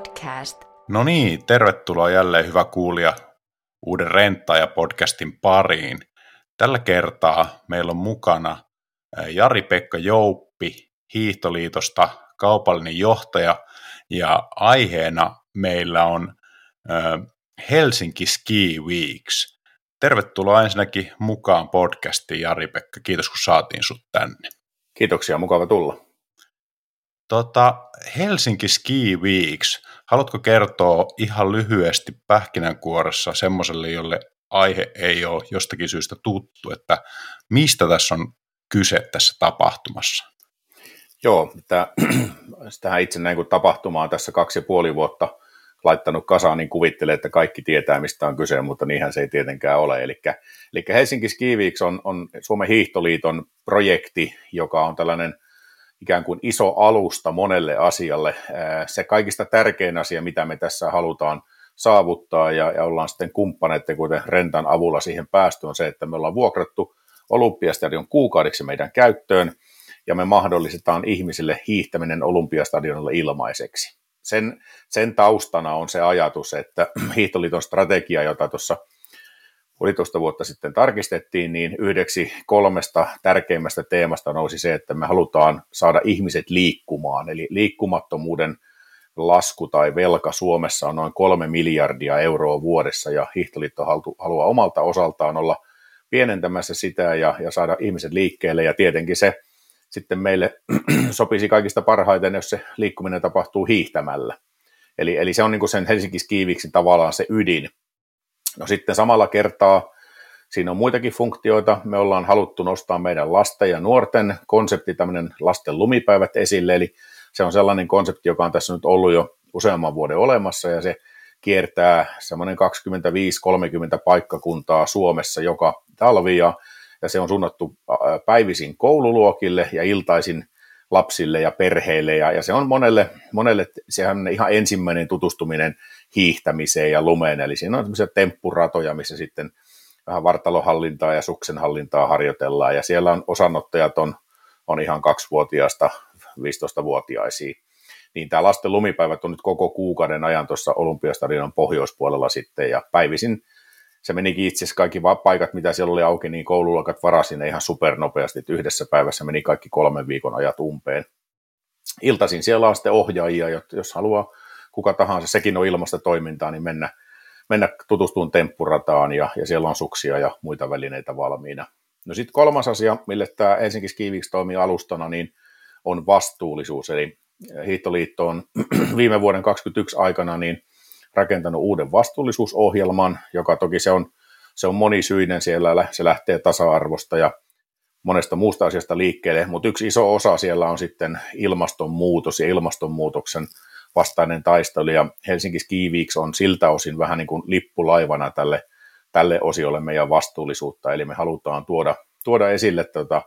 Podcast. No niin, tervetuloa jälleen hyvä kuulija uuden Renttaaja-podcastin pariin. Tällä kertaa meillä on mukana Jari-Pekka Jouppi Hiihtoliitosta, kaupallinen johtaja, ja aiheena meillä on Helsinki Ski Weeks. Tervetuloa ensinnäkin mukaan podcastiin, Jari-Pekka. Kiitos, kun saatiin sut tänne. Kiitoksia, mukava tulla. Tota, Helsinki Ski Weeks. Haluatko kertoa ihan lyhyesti pähkinänkuoressa semmoiselle, jolle aihe ei ole jostakin syystä tuttu, että mistä tässä on kyse tässä tapahtumassa? Joo, tähän itse näin kun tapahtumaa tässä kaksi ja puoli vuotta laittanut kasaan, niin kuvittelee, että kaikki tietää, mistä on kyse, mutta niinhän se ei tietenkään ole. Eli, eli Helsinki Ski Weeks on, on Suomen hiihtoliiton projekti, joka on tällainen – ikään kuin iso alusta monelle asialle. Se kaikista tärkein asia, mitä me tässä halutaan saavuttaa ja, ja ollaan sitten kumppaneiden, kuten Rentan avulla siihen päästy, on se, että me ollaan vuokrattu Olympiastadion kuukaudeksi meidän käyttöön ja me mahdollistetaan ihmisille hiihtäminen Olympiastadionilla ilmaiseksi. Sen, sen taustana on se ajatus, että Hiihtoliiton strategia, jota tuossa puolitoista vuotta sitten tarkistettiin, niin yhdeksi kolmesta tärkeimmästä teemasta nousi se, että me halutaan saada ihmiset liikkumaan. Eli liikkumattomuuden lasku tai velka Suomessa on noin kolme miljardia euroa vuodessa, ja Hiihtoliitto haluaa omalta osaltaan olla pienentämässä sitä ja, ja saada ihmiset liikkeelle, ja tietenkin se sitten meille sopisi kaikista parhaiten, jos se liikkuminen tapahtuu hiihtämällä. Eli, eli se on niin sen Helsinki Skiiviksi tavallaan se ydin, No sitten samalla kertaa siinä on muitakin funktioita. Me ollaan haluttu nostaa meidän lasten ja nuorten konsepti, tämmöinen lasten lumipäivät esille, eli se on sellainen konsepti, joka on tässä nyt ollut jo useamman vuoden olemassa, ja se kiertää semmoinen 25-30 paikkakuntaa Suomessa joka talvi, ja, ja se on suunnattu päivisin koululuokille ja iltaisin lapsille ja perheille, ja, ja se on monelle, monelle sehän ihan ensimmäinen tutustuminen hiihtämiseen ja lumeen, eli siinä on semmoisia temppuratoja, missä sitten vähän vartalohallintaa ja suksenhallintaa harjoitellaan, ja siellä on osanottajat on, on ihan kaksivuotiaasta 15-vuotiaisiin. Niin tämä lasten lumipäivät on nyt koko kuukauden ajan tuossa Olympiastadionin pohjoispuolella sitten, ja päivisin se menikin itse asiassa kaikki paikat, mitä siellä oli auki, niin koululuokat varasin ihan supernopeasti, että yhdessä päivässä meni kaikki kolmen viikon ajat umpeen. Iltaisin siellä on sitten ohjaajia, jos haluaa kuka tahansa, sekin on ilmasta toimintaa, niin mennä, mennä tutustumaan temppurataan ja, ja siellä on suksia ja muita välineitä valmiina. No sitten kolmas asia, mille tämä Helsinki Skiiviksi toimii alustana, niin on vastuullisuus. Eli Hiihtoliitto on viime vuoden 2021 aikana niin rakentanut uuden vastuullisuusohjelman, joka toki se on, se on monisyinen siellä, se lähtee tasa-arvosta ja monesta muusta asiasta liikkeelle, mutta yksi iso osa siellä on sitten ilmastonmuutos ja ilmastonmuutoksen vastainen taistelu, ja Helsinki Ski on siltä osin vähän niin kuin lippulaivana tälle, tälle osiolle meidän vastuullisuutta, eli me halutaan tuoda, tuoda esille tuota,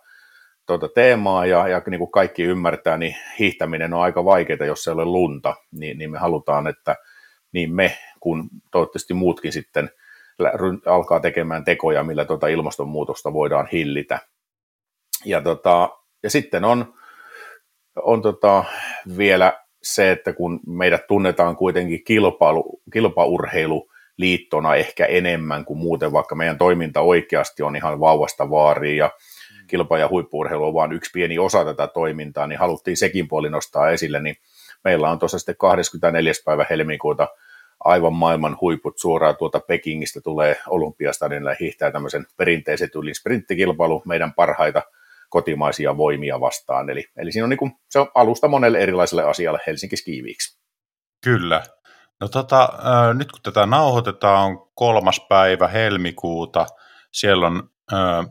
tuota teemaa, ja, ja niin kuin kaikki ymmärtää, niin hiihtäminen on aika vaikeaa, jos ei ole lunta, niin, niin me halutaan, että niin me kuin toivottavasti muutkin sitten alkaa tekemään tekoja, millä tuota ilmastonmuutosta voidaan hillitä. Ja, tota, ja sitten on, on tota vielä se, että kun meidät tunnetaan kuitenkin kilpailu, kilpaurheiluliittona ehkä enemmän kuin muuten, vaikka meidän toiminta oikeasti on ihan vauvasta vaariin ja mm. kilpa- ja huippuurheilu on vain yksi pieni osa tätä toimintaa, niin haluttiin sekin puoli nostaa esille, niin meillä on tuossa sitten 24. päivä helmikuuta aivan maailman huiput suoraan tuolta Pekingistä tulee Olympiastadionille hiihtää tämmöisen perinteisen tyylin sprinttikilpailu meidän parhaita kotimaisia voimia vastaan. Eli, eli siinä on niin kuin, se on alusta monelle erilaiselle asialle Helsinki Skiviiksi. Kyllä. No tota, äh, nyt kun tätä nauhoitetaan, on kolmas päivä helmikuuta, siellä on äh,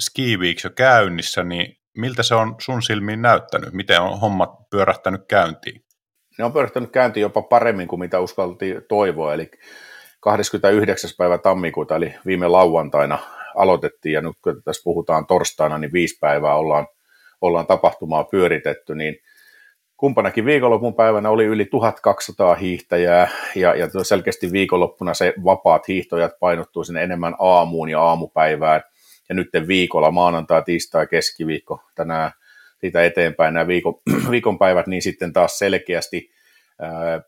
Ski Weeks jo käynnissä, niin miltä se on sun silmiin näyttänyt? Miten on hommat pyörähtänyt käyntiin? Ne on pyörähtänyt käyntiin jopa paremmin kuin mitä uskaltiin toivoa, eli 29. päivä tammikuuta, eli viime lauantaina aloitettiin, ja nyt kun tässä puhutaan torstaina, niin viisi päivää ollaan, ollaan tapahtumaa pyöritetty, niin kumpanakin viikonlopun päivänä oli yli 1200 hiihtäjää, ja, ja selkeästi viikonloppuna se vapaat hiihtojat painottuu sinne enemmän aamuun ja aamupäivään, ja nyt viikolla maanantai, tiistai, keskiviikko, tänään siitä eteenpäin nämä viikon, viikonpäivät, niin sitten taas selkeästi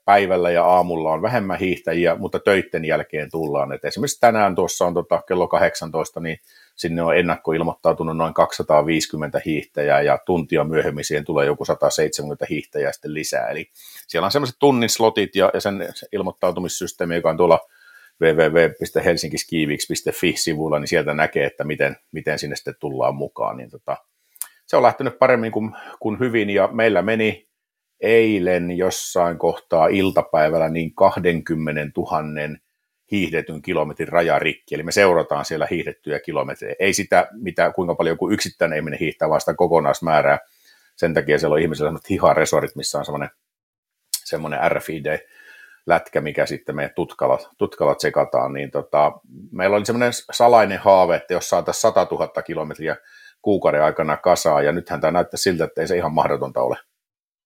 päivällä ja aamulla on vähemmän hiihtäjiä, mutta töitten jälkeen tullaan. Et esimerkiksi tänään tuossa on tota, kello 18, niin sinne on ennakkoilmoittautunut noin 250 hiihtäjää ja tuntia myöhemmin siihen tulee joku 170 hiihtäjää sitten lisää. Eli siellä on sellaiset tunnin slotit ja, ja sen ilmoittautumissysteemi, joka on tuolla www.helsinkiskiiviksi.fi-sivuilla, niin sieltä näkee, että miten, miten sinne sitten tullaan mukaan. Niin tota, se on lähtenyt paremmin kuin, kuin hyvin ja meillä meni eilen jossain kohtaa iltapäivällä niin 20 000 hiihdetyn kilometrin rajarikki, eli me seurataan siellä hiihdettyjä kilometrejä. Ei sitä, mitä, kuinka paljon joku yksittäinen ihminen hiihtää, vaan sitä kokonaismäärää. Sen takia siellä on ihmisillä sellaiset hiharesorit, missä on semmoinen, semmoinen RFID-lätkä, mikä sitten meidän tutkalla, tutkalla tsekataan. Niin tota, meillä oli semmoinen salainen haave, että jos saataisiin 100 000 kilometriä kuukauden aikana kasaa, ja nythän tämä näyttää siltä, että ei se ihan mahdotonta ole.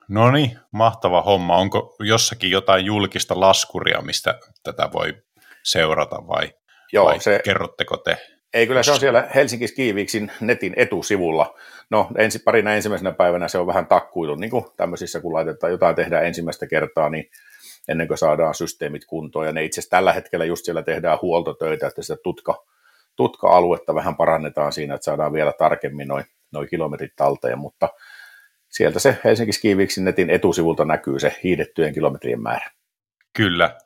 No niin, mahtava homma. Onko jossakin jotain julkista laskuria, mistä tätä voi seurata vai, Joo, vai se, kerrotteko te? Ei, kyllä se on siellä Helsinki Skiiviksin netin etusivulla. No, ensi, parina ensimmäisenä päivänä se on vähän takkuilu, niin kuin tämmöisissä, kun laitetaan jotain tehdään ensimmäistä kertaa, niin ennen kuin saadaan systeemit kuntoon. Ja ne itse asiassa tällä hetkellä just siellä tehdään huoltotöitä, että sitä tutka, tutka-aluetta vähän parannetaan siinä, että saadaan vielä tarkemmin noin noi kilometrit talteen, mutta sieltä se Helsinki Skiiviksin netin etusivulta näkyy se hiidettyjen kilometrien määrä. Kyllä.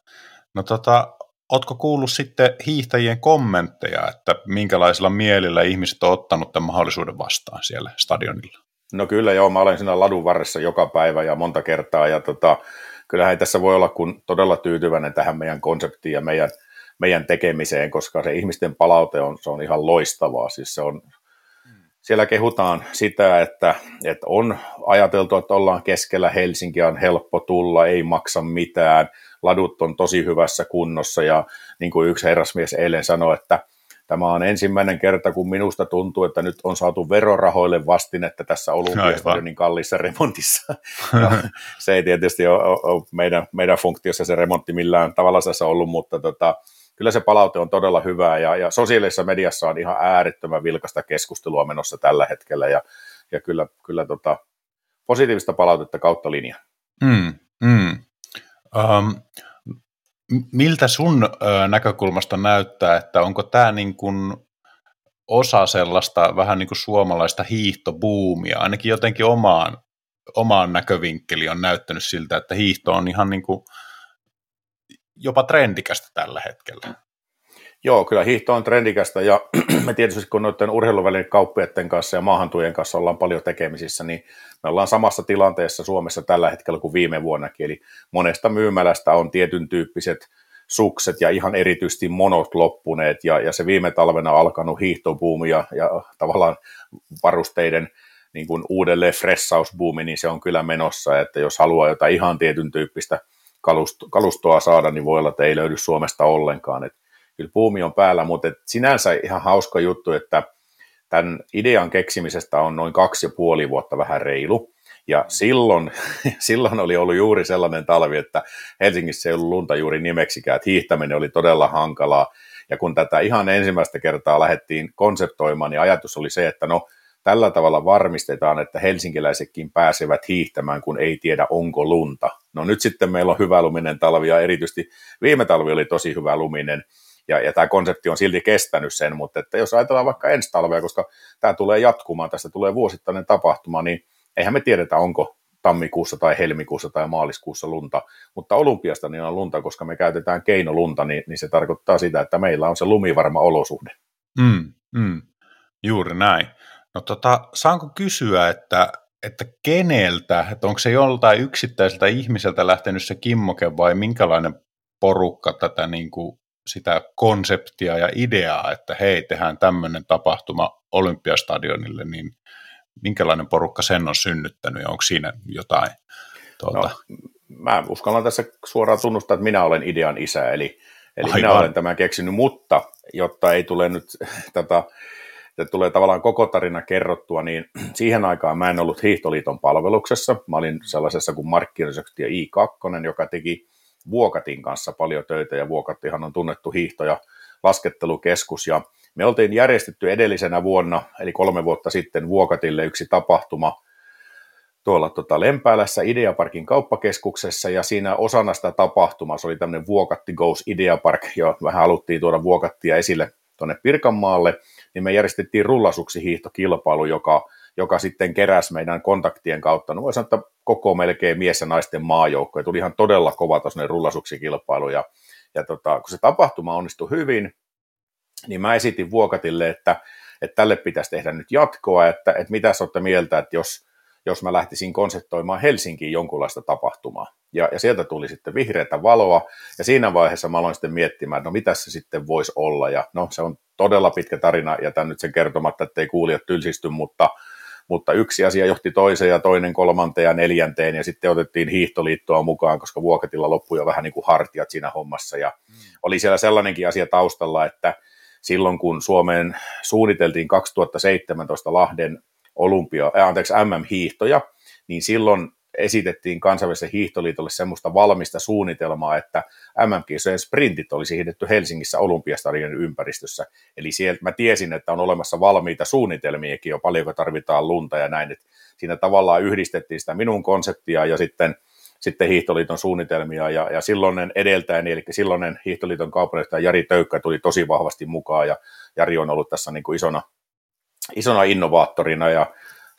No tota, Oletko kuullut sitten hiihtäjien kommentteja, että minkälaisilla mielillä ihmiset on ottanut tämän mahdollisuuden vastaan siellä stadionilla? No kyllä joo, mä olen siinä ladun varressa joka päivä ja monta kertaa ja tota, kyllähän tässä voi olla kun todella tyytyväinen tähän meidän konseptiin ja meidän, meidän tekemiseen, koska se ihmisten palaute on, se on ihan loistavaa. Siis se on, siellä kehutaan sitä, että, että on ajateltu, että ollaan keskellä Helsinkiä, on helppo tulla, ei maksa mitään – ladut on tosi hyvässä kunnossa ja niin kuin yksi herrasmies eilen sanoi, että tämä on ensimmäinen kerta, kun minusta tuntuu, että nyt on saatu verorahoille vastinetta tässä Olympiastadionin kalliissa remontissa. Ja se ei tietysti ole, ole meidän, meidän funktiossa se remontti millään tavalla tässä ollut, mutta tota, kyllä se palaute on todella hyvää ja, ja sosiaalisessa mediassa on ihan äärettömän vilkasta keskustelua menossa tällä hetkellä ja, ja kyllä, kyllä tota, positiivista palautetta kautta linjan. Mm, mm. Um, miltä sun ö, näkökulmasta näyttää, että onko tämä niin kuin osa sellaista vähän niin kuin suomalaista hiihtobuumia, ainakin jotenkin omaan, omaan näkövinkkeli on näyttänyt siltä, että hiihto on ihan niin kuin jopa trendikästä tällä hetkellä. Joo, kyllä hiihto on trendikästä ja me tietysti kun noiden urheiluvälin kauppiaiden kanssa ja maahantujen kanssa ollaan paljon tekemisissä, niin me ollaan samassa tilanteessa Suomessa tällä hetkellä kuin viime vuonnakin, eli monesta myymälästä on tietyn tyyppiset sukset ja ihan erityisesti monot loppuneet ja, ja se viime talvena alkanut hiihtobuumi ja, ja tavallaan varusteiden niin kuin uudelleen fressausbuumi, niin se on kyllä menossa, että jos haluaa jotain ihan tietyn tyyppistä kalustoa saada, niin voi olla, että ei löydy Suomesta ollenkaan. Et kyllä puumi on päällä, mutta et sinänsä ihan hauska juttu, että tämän idean keksimisestä on noin kaksi ja puoli vuotta vähän reilu. Ja silloin, silloin oli ollut juuri sellainen talvi, että Helsingissä ei ollut lunta juuri nimeksikään, että hiihtäminen oli todella hankalaa. Ja kun tätä ihan ensimmäistä kertaa lähdettiin konseptoimaan, niin ajatus oli se, että no tällä tavalla varmistetaan, että helsinkiläisetkin pääsevät hiihtämään, kun ei tiedä onko lunta. No nyt sitten meillä on hyvä luminen talvi ja erityisesti viime talvi oli tosi hyvä luminen ja, ja tämä konsepti on silti kestänyt sen, mutta että jos ajatellaan vaikka ensi talvea, koska tämä tulee jatkumaan, tästä tulee vuosittainen tapahtuma, niin eihän me tiedetä, onko tammikuussa tai helmikuussa tai maaliskuussa lunta, mutta olympiasta niin on lunta, koska me käytetään keinolunta, niin, niin se tarkoittaa sitä, että meillä on se lumivarma olosuhde. Mm, mm, juuri näin. No tota, saanko kysyä, että, että keneltä, että onko se joltain yksittäiseltä ihmiseltä lähtenyt se kimmoke vai minkälainen porukka tätä niin kuin sitä konseptia ja ideaa, että hei, tehdään tämmöinen tapahtuma Olympiastadionille, niin minkälainen porukka sen on synnyttänyt ja onko siinä jotain? Tuota... No, mä uskallan tässä suoraan tunnustaa, että minä olen idean isä, eli, eli minä olen tämän keksinyt, mutta jotta ei tule nyt tätä että tulee tavallaan koko tarina kerrottua, niin siihen aikaan mä en ollut Hiihtoliiton palveluksessa. Mä olin sellaisessa kuin markkinointisektiö I2, joka teki Vuokatin kanssa paljon töitä, ja Vuokattihan on tunnettu hiihto- ja laskettelukeskus, ja me oltiin järjestetty edellisenä vuonna, eli kolme vuotta sitten Vuokatille yksi tapahtuma, tuolla tota Lempäälässä Ideaparkin kauppakeskuksessa. Ja siinä osana sitä tapahtumaa, se oli tämmöinen Vuokatti Goes Ideapark, jo vähän haluttiin tuoda Vuokattia esille tuonne Pirkanmaalle, niin me järjestettiin rullasuksi hiihtokilpailu, joka, joka sitten keräsi meidän kontaktien kautta, no voi sanoa, että koko melkein mies- ja naisten maajoukko, ja tuli ihan todella kova tuollainen rullasuksikilpailu, ja, ja tota, kun se tapahtuma onnistui hyvin, niin mä esitin Vuokatille, että, että tälle pitäisi tehdä nyt jatkoa, että, että mitä sä mieltä, että jos, jos mä lähtisin konseptoimaan Helsinkiin jonkunlaista tapahtumaa. Ja, ja sieltä tuli sitten vihreätä valoa, ja siinä vaiheessa mä aloin sitten miettimään, no mitä se sitten voisi olla, ja no se on todella pitkä tarina, ja tämän nyt sen kertomatta, ettei kuulijat tylsisty, mutta, mutta yksi asia johti toiseen ja toinen kolmanteen ja neljänteen, ja sitten otettiin hiihtoliittoa mukaan, koska Vuokatilla loppui jo vähän niin kuin hartiat siinä hommassa, ja mm. oli siellä sellainenkin asia taustalla, että silloin kun Suomeen suunniteltiin 2017 Lahden olympia, äh, anteeksi, MM-hiihtoja, niin silloin esitettiin kansainväliselle hiihtoliitolle semmoista valmista suunnitelmaa, että MM-kisojen sprintit olisi hiihdetty Helsingissä Olympiastadionin ympäristössä. Eli sieltä mä tiesin, että on olemassa valmiita suunnitelmiakin jo, paljonko tarvitaan lunta ja näin. Että siinä tavallaan yhdistettiin sitä minun konseptia ja sitten, sitten Hiihtoliiton suunnitelmia ja, ja silloinen edeltäjäni, eli silloinen Hiihtoliiton kaupunginjohtaja Jari Töykkä tuli tosi vahvasti mukaan ja Jari on ollut tässä niin kuin isona, isona innovaattorina ja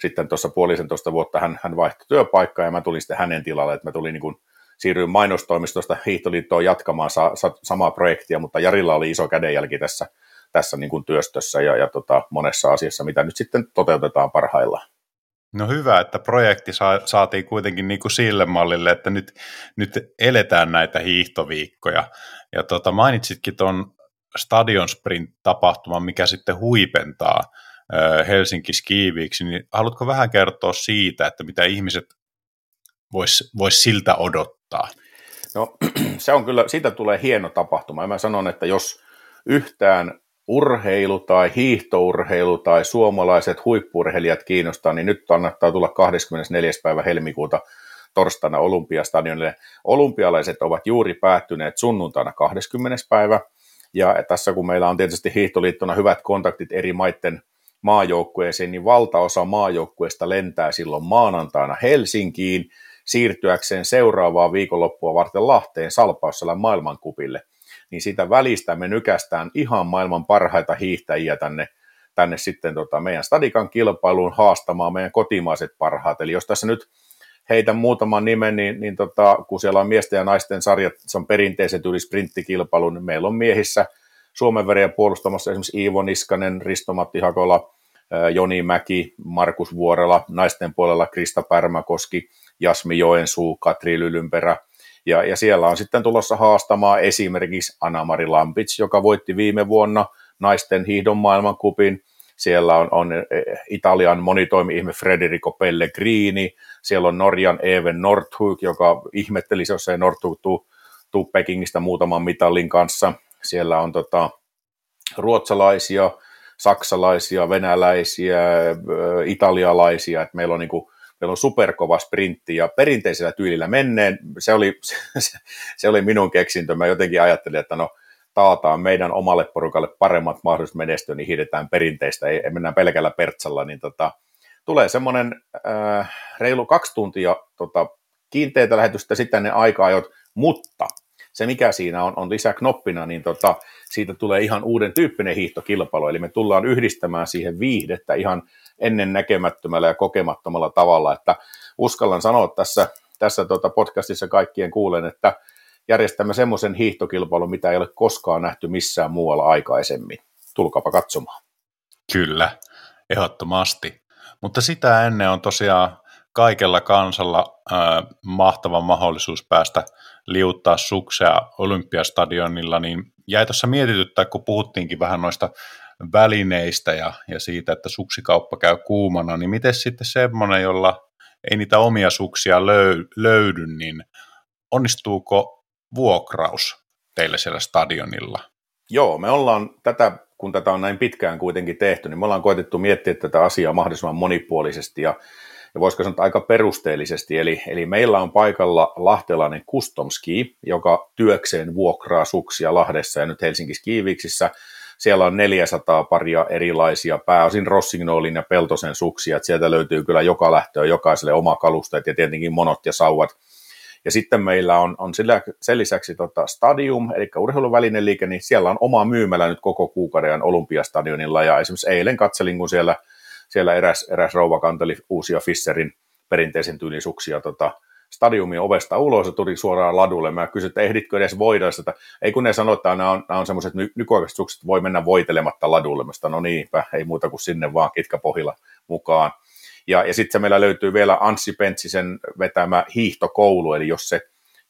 sitten tuossa puolisen toista vuotta hän, hän vaihtoi työpaikkaa ja mä tulin sitten hänen tilalle, että mä tulin niin kuin, siirryin mainostoimistosta Hiihtoliittoon jatkamaan sa, sa, samaa projektia, mutta Jarilla oli iso kädenjälki tässä, tässä niin kuin työstössä ja, ja tota, monessa asiassa, mitä nyt sitten toteutetaan parhaillaan. No hyvä, että projekti sa- saatiin kuitenkin niin kuin sille mallille, että nyt, nyt eletään näitä hiihtoviikkoja. Ja tota, mainitsitkin tuon Stadion Sprint-tapahtuman, mikä sitten huipentaa Helsinki Skiiviiksi, niin haluatko vähän kertoa siitä, että mitä ihmiset vois, vois siltä odottaa? No se on kyllä, siitä tulee hieno tapahtuma. Mä sanon, että jos yhtään urheilu tai hiihtourheilu tai suomalaiset huippurheilijat kiinnostaa, niin nyt kannattaa tulla 24. päivä helmikuuta torstaina Olympiastadionille. Olympialaiset ovat juuri päättyneet sunnuntaina 20. päivä, ja tässä kun meillä on tietysti hiihtoliittona hyvät kontaktit eri maiden maajoukkueeseen, niin valtaosa maajoukkueesta lentää silloin maanantaina Helsinkiin siirtyäkseen seuraavaa viikonloppua varten Lahteen Salpausselän maailmankupille. Niin sitä välistä me nykästään ihan maailman parhaita hiihtäjiä tänne, tänne sitten tota meidän stadikan kilpailuun haastamaan meidän kotimaiset parhaat. Eli jos tässä nyt heitä muutaman nimen, niin, niin tota, kun siellä on miesten ja naisten sarjat, se on perinteiset yli sprinttikilpailu, niin meillä on miehissä – Suomen veriä puolustamassa esimerkiksi Iivo Niskanen, Risto-Matti Hakola, Joni Mäki, Markus Vuorela, naisten puolella Krista Pärmäkoski, Jasmi Joensuu, Katri Lylynperä, ja, ja siellä on sitten tulossa haastamaan esimerkiksi Anna-Mari Lampits, joka voitti viime vuonna naisten hiihdon maailmankupin. Siellä on, on Italian monitoimi-ihme Federico Pellegrini, siellä on Norjan Even Nordhug, joka ihmetteli, jos ei Nordhug tuu, tuu Pekingistä muutaman mitallin kanssa. Siellä on tota, ruotsalaisia, saksalaisia, venäläisiä, italialaisia, että meillä on, niin kuin, meillä on superkova sprintti ja perinteisellä tyylillä menneen, se oli, se, se oli minun keksintö, mä jotenkin ajattelin, että no taataan meidän omalle porukalle paremmat mahdollisuudet menestyä, niin hiidetään perinteistä, ei, ei mennään pelkällä pertsalla, niin tota, tulee semmoinen äh, reilu kaksi tuntia tota, kiinteitä lähetystä, sitten ne aika-ajot, mutta se mikä siinä on, on lisäknoppina, niin tota, siitä tulee ihan uuden tyyppinen hiihtokilpailu, eli me tullaan yhdistämään siihen viihdettä ihan ennen näkemättömällä ja kokemattomalla tavalla, että uskallan sanoa tässä, tässä tota podcastissa kaikkien kuulen, että järjestämme semmoisen hiihtokilpailun, mitä ei ole koskaan nähty missään muualla aikaisemmin. Tulkapa katsomaan. Kyllä, ehdottomasti. Mutta sitä ennen on tosiaan kaikella kansalla mahtava mahdollisuus päästä liuttaa suksea Olympiastadionilla, niin jäi tuossa mietityttää, kun puhuttiinkin vähän noista välineistä ja, ja siitä, että suksikauppa käy kuumana, niin miten sitten semmoinen, jolla ei niitä omia suksia löy, löydy, niin onnistuuko vuokraus teille siellä stadionilla? Joo, me ollaan tätä, kun tätä on näin pitkään kuitenkin tehty, niin me ollaan koetettu miettiä tätä asiaa mahdollisimman monipuolisesti ja ja voisiko sanoa aika perusteellisesti. Eli, eli meillä on paikalla lahtelainen Custom Ski, joka työkseen vuokraa suksia Lahdessa ja nyt Helsinki Skiiviksissä. siellä on 400 paria erilaisia, pääosin Rossignolin ja Peltosen suksia, että sieltä löytyy kyllä joka lähtöä jokaiselle oma kalusteet ja tietenkin monot ja sauvat. Ja sitten meillä on, on sillä, sen lisäksi tota Stadium, eli urheiluvälineliike, niin siellä on oma myymälä nyt koko kuukauden Olympiastadionilla, ja esimerkiksi eilen katselin, kun siellä, siellä eräs, eräs rouva kanteli uusia Fisserin perinteisen tyylisuksia tota, stadiumin ovesta ulos ja tuli suoraan ladulle. Mä kysyin, että ehditkö edes voida sitä. Ei kun ne sanoi, että nämä on, on semmoiset ny- nykyaikaiset sukset, voi mennä voitelematta ladulle. Mä sanoin, no niinpä, ei muuta kuin sinne vaan kitkapohjilla mukaan. Ja, ja sitten meillä löytyy vielä Anssi Pentsisen vetämä hiihtokoulu, eli jos se,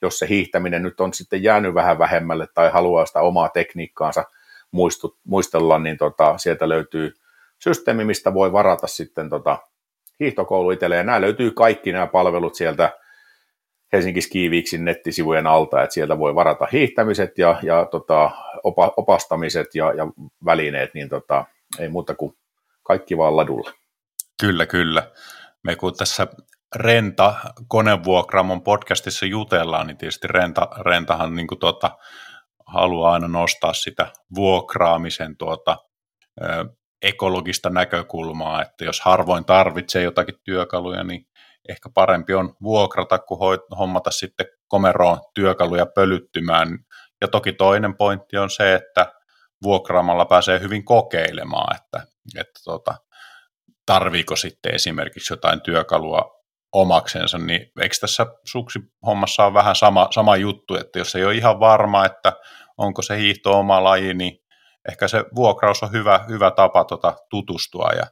jos se hiihtäminen nyt on sitten jäänyt vähän vähemmälle tai haluaa sitä omaa tekniikkaansa muistut, muistella, niin tota, sieltä löytyy systeemi, mistä voi varata sitten tota, hiihtokoulu itselleen. Nämä löytyy kaikki nämä palvelut sieltä Helsinki Skiviiksin nettisivujen alta, että sieltä voi varata hiihtämiset ja, ja tota, opa, opastamiset ja, ja välineet, niin tota, ei muuta kuin kaikki vaan ladulla. Kyllä, kyllä. Me kun tässä Renta konevuokraamon podcastissa jutellaan, niin tietysti Renta, Rentahan niin kuin tuota, haluaa aina nostaa sitä vuokraamisen tuota, ekologista näkökulmaa, että jos harvoin tarvitsee jotakin työkaluja, niin ehkä parempi on vuokrata kuin hommata sitten komeroon työkaluja pölyttymään. Ja toki toinen pointti on se, että vuokraamalla pääsee hyvin kokeilemaan, että, että tota, tarviiko sitten esimerkiksi jotain työkalua omaksensa, niin eikö tässä suksihommassa ole vähän sama, sama juttu, että jos ei ole ihan varma, että onko se hiihto oma laji, niin ehkä se vuokraus on hyvä, hyvä tapa tota tutustua ja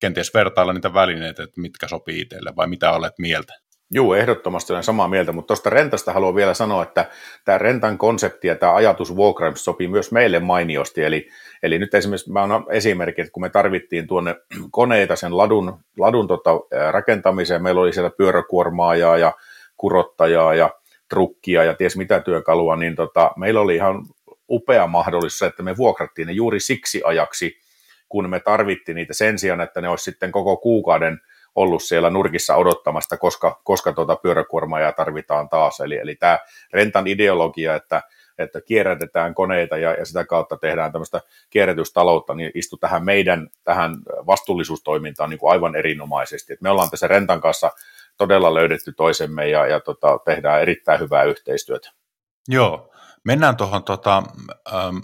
kenties vertailla niitä välineitä, että mitkä sopii itselle vai mitä olet mieltä? Joo, ehdottomasti olen samaa mieltä, mutta tuosta rentasta haluan vielä sanoa, että tämä rentan konsepti ja tämä ajatus vuokraamista sopii myös meille mainiosti, eli, eli nyt esimerkiksi mä olen esimerkki, että kun me tarvittiin tuonne koneita sen ladun, ladun tota, rakentamiseen, meillä oli siellä pyöräkuormaajaa ja kurottajaa ja trukkia ja ties mitä työkalua, niin tota, meillä oli ihan upea mahdollisuus, että me vuokrattiin ne juuri siksi ajaksi, kun me tarvittiin niitä sen sijaan, että ne olisi sitten koko kuukauden ollut siellä nurkissa odottamasta, koska, koska tuota pyöräkuormaa tarvitaan taas. Eli, eli tämä rentan ideologia, että, että kierrätetään koneita ja, ja sitä kautta tehdään tämmöistä kierrätystaloutta, niin istu tähän meidän tähän vastuullisuustoimintaan niin kuin aivan erinomaisesti. Et me ollaan tässä rentan kanssa todella löydetty toisemme ja, ja tota, tehdään erittäin hyvää yhteistyötä. Joo, mennään tuohon tota, ähm,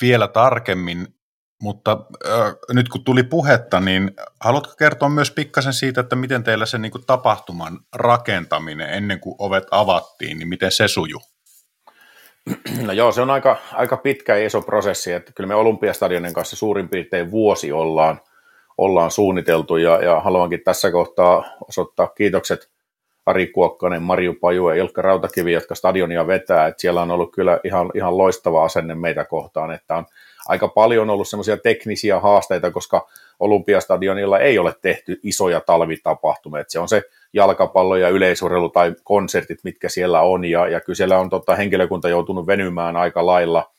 vielä tarkemmin mutta äh, nyt kun tuli puhetta, niin haluatko kertoa myös pikkasen siitä, että miten teillä se niin kuin, tapahtuman rakentaminen ennen kuin ovet avattiin, niin miten se sujuu? No joo, se on aika, aika pitkä ja iso prosessi, että kyllä me Olympiastadionin kanssa suurin piirtein vuosi ollaan, ollaan suunniteltu ja, ja haluankin tässä kohtaa osoittaa kiitokset Ari Kuokkanen, Marju Paju ja Ilkka Rautakivi, jotka stadionia vetää, että siellä on ollut kyllä ihan, ihan loistava asenne meitä kohtaan, että on aika paljon ollut semmoisia teknisiä haasteita, koska Olympiastadionilla ei ole tehty isoja talvitapahtumia, että se on se jalkapallo ja yleisurheilu tai konsertit, mitkä siellä on, ja, ja kyllä siellä on tota, henkilökunta joutunut venymään aika lailla,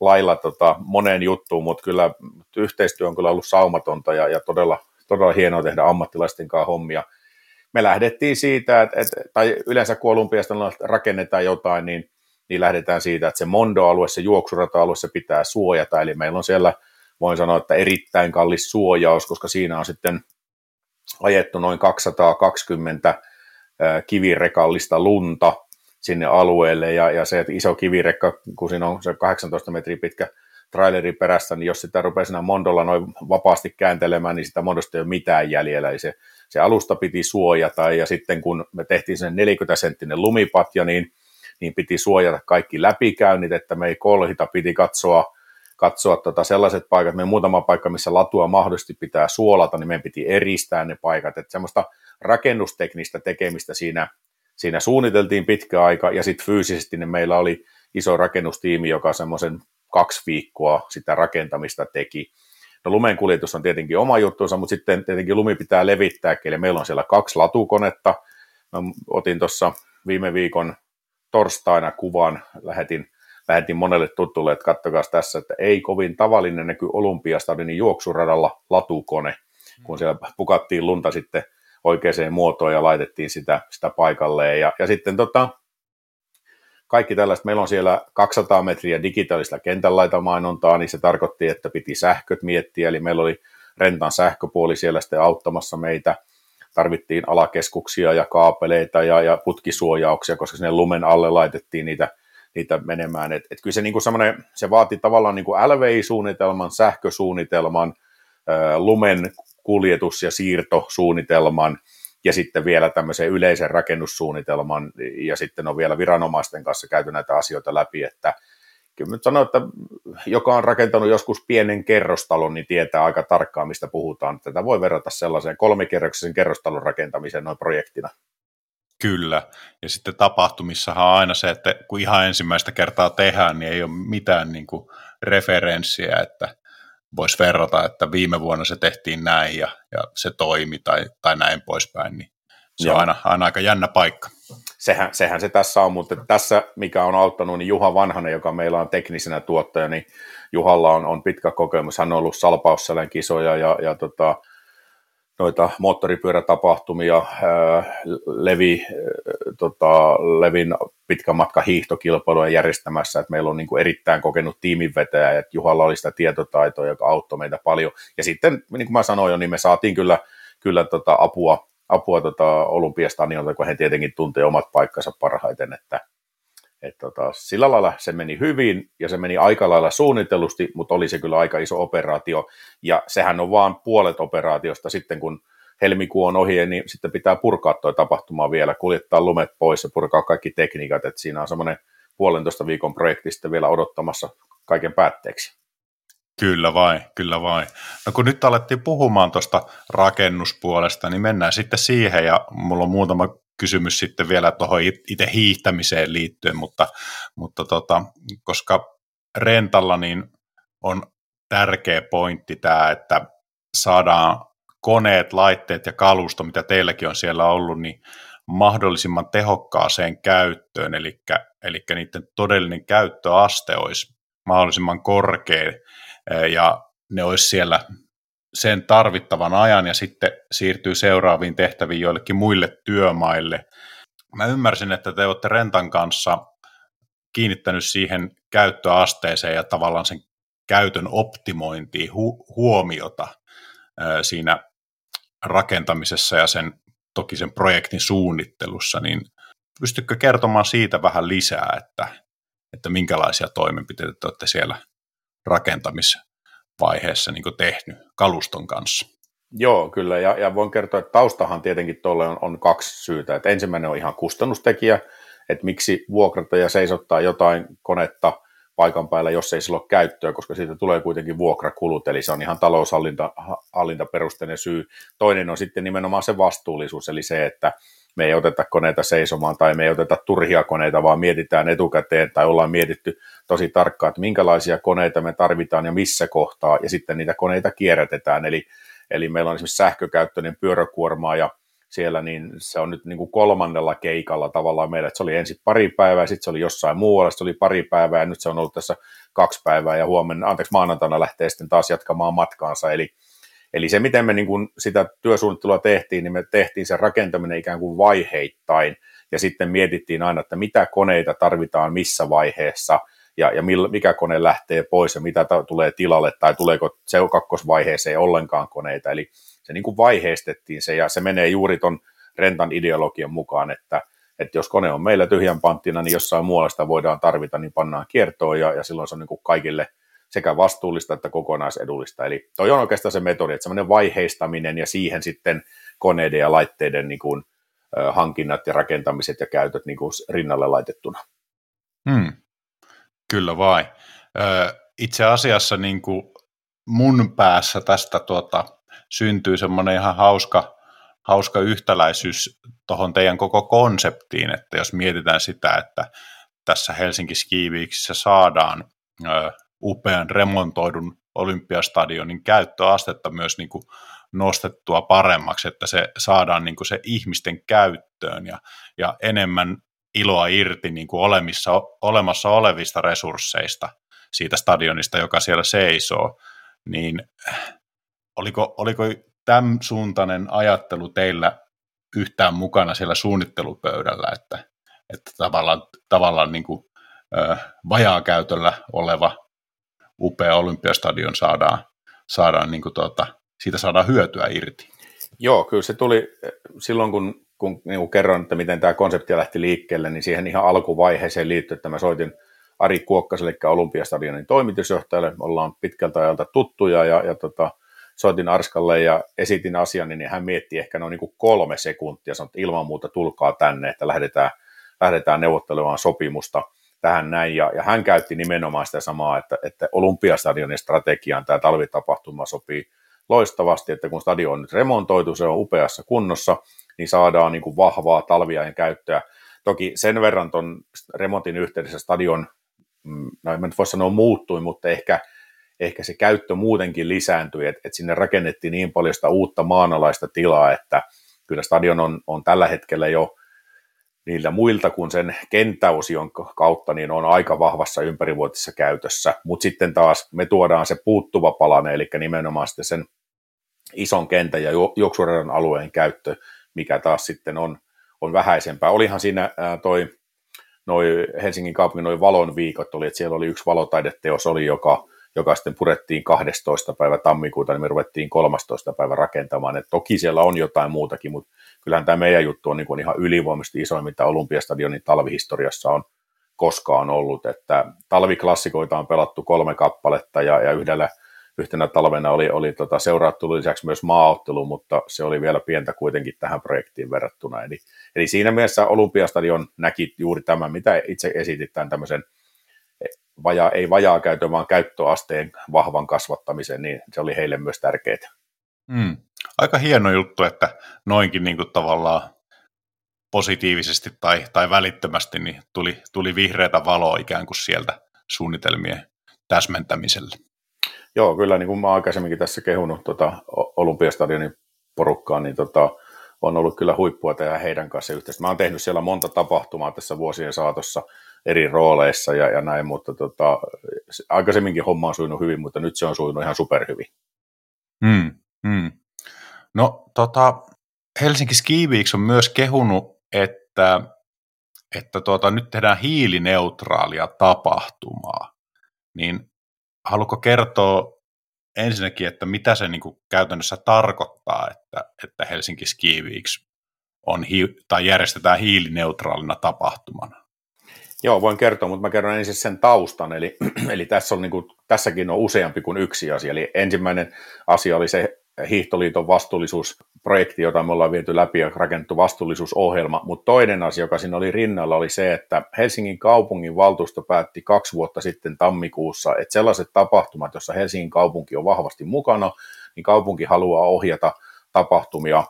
lailla tota, moneen juttuun, mutta kyllä yhteistyö on kyllä ollut saumatonta ja, ja todella, todella hienoa tehdä ammattilaisten kanssa hommia. Me lähdettiin siitä, että, että tai yleensä kun olympiasta rakennetaan jotain, niin niin lähdetään siitä, että se Mondo-alue, se juoksurata-alue, se pitää suojata, eli meillä on siellä, voin sanoa, että erittäin kallis suojaus, koska siinä on sitten ajettu noin 220 kivirekallista lunta sinne alueelle, ja, ja se että iso kivirekka, kun siinä on se 18 metriä pitkä traileri perässä, niin jos sitä rupeaa siinä Mondolla noin vapaasti kääntelemään, niin sitä Mondosta ei ole mitään jäljellä, eli se, se alusta piti suojata, ja sitten kun me tehtiin sen 40 senttinen lumipatja, niin niin piti suojata kaikki läpikäynnit, että me ei kolhita, piti katsoa, katsoa tota sellaiset paikat, me muutama paikka, missä latua mahdollisesti pitää suolata, niin meidän piti eristää ne paikat, että semmoista rakennusteknistä tekemistä siinä, siinä suunniteltiin pitkä aika, ja sitten fyysisesti niin meillä oli iso rakennustiimi, joka semmoisen kaksi viikkoa sitä rakentamista teki. No lumen kuljetus on tietenkin oma juttunsa, mutta sitten tietenkin lumi pitää levittää, eli meillä on siellä kaksi latukonetta. Mä otin tuossa viime viikon torstaina kuvan, lähetin, lähetin monelle tuttulle, että kattokaa tässä, että ei kovin tavallinen näky Olympiastadionin juoksuradalla latukone, kun siellä pukattiin lunta sitten oikeaan muotoon ja laitettiin sitä, sitä paikalleen. Ja, ja sitten tota, kaikki tällaista. Meillä on siellä 200 metriä digitaalista kentänlaita mainontaa, niin se tarkoitti, että piti sähköt miettiä, eli meillä oli rentan sähköpuoli siellä sitten auttamassa meitä. Tarvittiin alakeskuksia ja kaapeleita ja, ja putkisuojauksia, koska sinne lumen alle laitettiin niitä, niitä menemään. Et, et kyllä se, niinku se vaati tavallaan niinku LVI-suunnitelman, sähkösuunnitelman, lumen kuljetus- ja siirtosuunnitelman ja sitten vielä tämmöisen yleisen rakennussuunnitelman ja sitten on vielä viranomaisten kanssa käyty näitä asioita läpi, että kyllä nyt sanon, että joka on rakentanut joskus pienen kerrostalon, niin tietää aika tarkkaan, mistä puhutaan. Tätä voi verrata sellaiseen kolmikerroksisen kerrostalon rakentamiseen noin projektina. Kyllä, ja sitten tapahtumissahan on aina se, että kun ihan ensimmäistä kertaa tehdään, niin ei ole mitään niin kuin referenssiä, että voisi verrata, että viime vuonna se tehtiin näin ja, ja se toimi tai, tai näin poispäin, niin se Joo. on aina, aina aika jännä paikka. Sehän, sehän se tässä on, mutta tässä mikä on auttanut, niin Juha Vanhanen, joka meillä on teknisenä tuottaja, niin Juhalla on, on pitkä kokemus. Hän on ollut salpausselän kisoja ja, ja tota, noita moottoripyörätapahtumia, ää, Levi, ää, tota, Levin pitkän matka hiihtokilpailuja järjestämässä, että meillä on niin kuin erittäin kokenut tiiminvetäjä, että Juhalla oli sitä tietotaitoa, joka auttoi meitä paljon. Ja sitten, niin kuin mä sanoin jo, niin me saatiin kyllä, kyllä tota apua, apua tota Olympiastadionilta, kun he tietenkin tuntee omat paikkansa parhaiten, että et tota, sillä lailla se meni hyvin ja se meni aika lailla suunnitellusti, mutta oli se kyllä aika iso operaatio. Ja sehän on vaan puolet operaatiosta sitten, kun helmikuu on ohi, niin sitten pitää purkaa tuo tapahtuma vielä, kuljettaa lumet pois ja purkaa kaikki tekniikat, että siinä on semmoinen puolentoista viikon projekti sitten vielä odottamassa kaiken päätteeksi. Kyllä vai, kyllä vai. No kun nyt alettiin puhumaan tuosta rakennuspuolesta, niin mennään sitten siihen ja mulla on muutama kysymys sitten vielä tuohon itse hiihtämiseen liittyen, mutta, mutta tota, koska rentalla niin on tärkeä pointti tämä, että saadaan koneet, laitteet ja kalusto, mitä teilläkin on siellä ollut, niin mahdollisimman tehokkaaseen käyttöön, eli, eli niiden todellinen käyttöaste olisi mahdollisimman korkea, ja ne olisi siellä sen tarvittavan ajan ja sitten siirtyy seuraaviin tehtäviin joillekin muille työmaille. Mä ymmärsin, että te olette Rentan kanssa kiinnittänyt siihen käyttöasteeseen ja tavallaan sen käytön optimointiin hu- huomiota siinä rakentamisessa ja sen toki sen projektin suunnittelussa, niin pystytkö kertomaan siitä vähän lisää, että, että minkälaisia toimenpiteitä te olette siellä rakentamisvaiheessa niin tehnyt kaluston kanssa? Joo, kyllä, ja, ja voin kertoa, että taustahan tietenkin tuolle on, on kaksi syytä. Että ensimmäinen on ihan kustannustekijä, että miksi vuokrata ja seisottaa jotain konetta – paikan päällä, jos ei sillä ole käyttöä, koska siitä tulee kuitenkin vuokrakulut, eli se on ihan taloushallintaperusteinen syy. Toinen on sitten nimenomaan se vastuullisuus, eli se, että me ei oteta koneita seisomaan tai me ei oteta turhia koneita, vaan mietitään etukäteen tai ollaan mietitty tosi tarkkaan, että minkälaisia koneita me tarvitaan ja missä kohtaa, ja sitten niitä koneita kierrätetään, eli, eli meillä on esimerkiksi sähkökäyttöinen pyöräkuorma ja siellä, niin se on nyt niin kuin kolmannella keikalla tavallaan meillä, että se oli ensin pari päivää, sitten se oli jossain muualla, se oli pari päivää, ja nyt se on ollut tässä kaksi päivää, ja huomenna, anteeksi, maanantaina lähtee sitten taas jatkamaan matkaansa, eli, eli se, miten me niin kuin sitä työsuunnittelua tehtiin, niin me tehtiin se rakentaminen ikään kuin vaiheittain, ja sitten mietittiin aina, että mitä koneita tarvitaan missä vaiheessa, ja, ja mikä kone lähtee pois, ja mitä ta- tulee tilalle, tai tuleeko se kakkosvaiheeseen ollenkaan koneita, eli se niin kuin vaiheistettiin se, ja se menee juuri ton rentan ideologian mukaan, että, että jos kone on meillä tyhjän panttina, niin jossain muualla sitä voidaan tarvita, niin pannaan kiertoon, ja, ja silloin se on niin kuin kaikille sekä vastuullista että kokonaisedullista. Eli toi on oikeastaan se metodi, että semmoinen vaiheistaminen ja siihen sitten koneiden ja laitteiden niin kuin, hankinnat ja rakentamiset ja käytöt niin kuin rinnalle laitettuna. Hmm. Kyllä vai. itse asiassa niin kuin mun päässä tästä tuota, syntyy semmoinen ihan hauska, hauska yhtäläisyys tuohon teidän koko konseptiin, että jos mietitään sitä, että tässä Helsinki Ski Weeksissä saadaan ö, upean remontoidun olympiastadionin käyttöastetta myös niin kuin nostettua paremmaksi, että se saadaan niin kuin se ihmisten käyttöön ja, ja enemmän iloa irti niin kuin olemissa, olemassa olevista resursseista siitä stadionista, joka siellä seisoo, niin oliko, oliko tämän suuntainen ajattelu teillä yhtään mukana siellä suunnittelupöydällä, että, että tavallaan, tavallaan niin kuin, ö, vajaakäytöllä oleva upea olympiastadion saadaan, saadaan niin kuin tuota, siitä saadaan hyötyä irti. Joo, kyllä se tuli silloin, kun, kun niin kuin kerron, että miten tämä konsepti lähti liikkeelle, niin siihen ihan alkuvaiheeseen liittyi, että mä soitin Ari Kuokkaselle, eli Olympiastadionin toimitusjohtajalle, me ollaan pitkältä ajalta tuttuja, ja, ja tota, soitin Arskalle ja esitin asian, niin hän mietti ehkä noin niin kolme sekuntia, sanoi, että ilman muuta tulkaa tänne, että lähdetään, lähdetään neuvottelemaan sopimusta tähän näin, ja, ja hän käytti nimenomaan sitä samaa, että, että Olympiastadionin strategiaan tämä talvitapahtuma sopii loistavasti, että kun stadion on nyt remontoitu, se on upeassa kunnossa, niin saadaan niin kuin vahvaa talviajan käyttöä. Toki sen verran tuon remontin yhteydessä stadion, mm, no en nyt voi sanoa muuttui, mutta ehkä, ehkä se käyttö muutenkin lisääntyi, että, että sinne rakennettiin niin paljon sitä uutta maanalaista tilaa, että kyllä stadion on, on tällä hetkellä jo niillä muilta kuin sen kenttäosion kautta, niin on aika vahvassa ympärivuotisessa käytössä, mutta sitten taas me tuodaan se puuttuva palane, eli nimenomaan sitten sen ison kentän ja juoksuradan alueen käyttö, mikä taas sitten on, on vähäisempää. Olihan siinä ää, toi noi Helsingin kaupungin noin valon viikot oli, että siellä oli yksi valotaideteos oli, joka, joka sitten purettiin 12. päivä tammikuuta, niin me ruvettiin 13. päivä rakentamaan. Et toki siellä on jotain muutakin, mutta kyllähän tämä meidän juttu on niin ihan ylivoimaisesti isoin, mitä Olympiastadionin talvihistoriassa on koskaan ollut. Että talviklassikoita on pelattu kolme kappaletta ja, ja yhdellä yhtenä talvena oli, oli tota, seurattu lisäksi myös maaottelu, mutta se oli vielä pientä kuitenkin tähän projektiin verrattuna. Eli, eli siinä mielessä Olympiastadion näki juuri tämän, mitä itse esitit, tämän tämmöisen vajaa, ei vajaa käytön, vaan käyttöasteen vahvan kasvattamisen, niin se oli heille myös tärkeää. Mm. Aika hieno juttu, että noinkin niin kuin tavallaan positiivisesti tai, tai välittömästi niin tuli, tuli vihreätä valoa ikään kuin sieltä suunnitelmien täsmentämiselle. Joo, kyllä niin kuin mä aikaisemminkin tässä kehunut tota, Olympiastadionin porukkaa, niin tota, on ollut kyllä huippua tehdä heidän kanssa yhteistyötä. Mä oon tehnyt siellä monta tapahtumaa tässä vuosien saatossa eri rooleissa ja, ja näin, mutta tota, aikaisemminkin homma on sujunut hyvin, mutta nyt se on sujunut ihan superhyvin. Mm, mm. No tota, Helsinki Ski Weeks on myös kehunut, että, että tuota, nyt tehdään hiilineutraalia tapahtumaa. Niin haluatko kertoa ensinnäkin, että mitä se niin kuin käytännössä tarkoittaa, että, että Helsinki Ski Weeks on hi- tai järjestetään hiilineutraalina tapahtumana? Joo, voin kertoa, mutta mä kerron ensin sen taustan. Eli, eli tässä on niin kuin, tässäkin on useampi kuin yksi asia. Eli ensimmäinen asia oli se Hiihtoliiton vastuullisuusprojekti, jota me ollaan viety läpi ja rakennettu vastuullisuusohjelma. Mutta toinen asia, joka siinä oli rinnalla, oli se, että Helsingin kaupungin valtuusto päätti kaksi vuotta sitten tammikuussa, että sellaiset tapahtumat, joissa Helsingin kaupunki on vahvasti mukana, niin kaupunki haluaa ohjata tapahtumia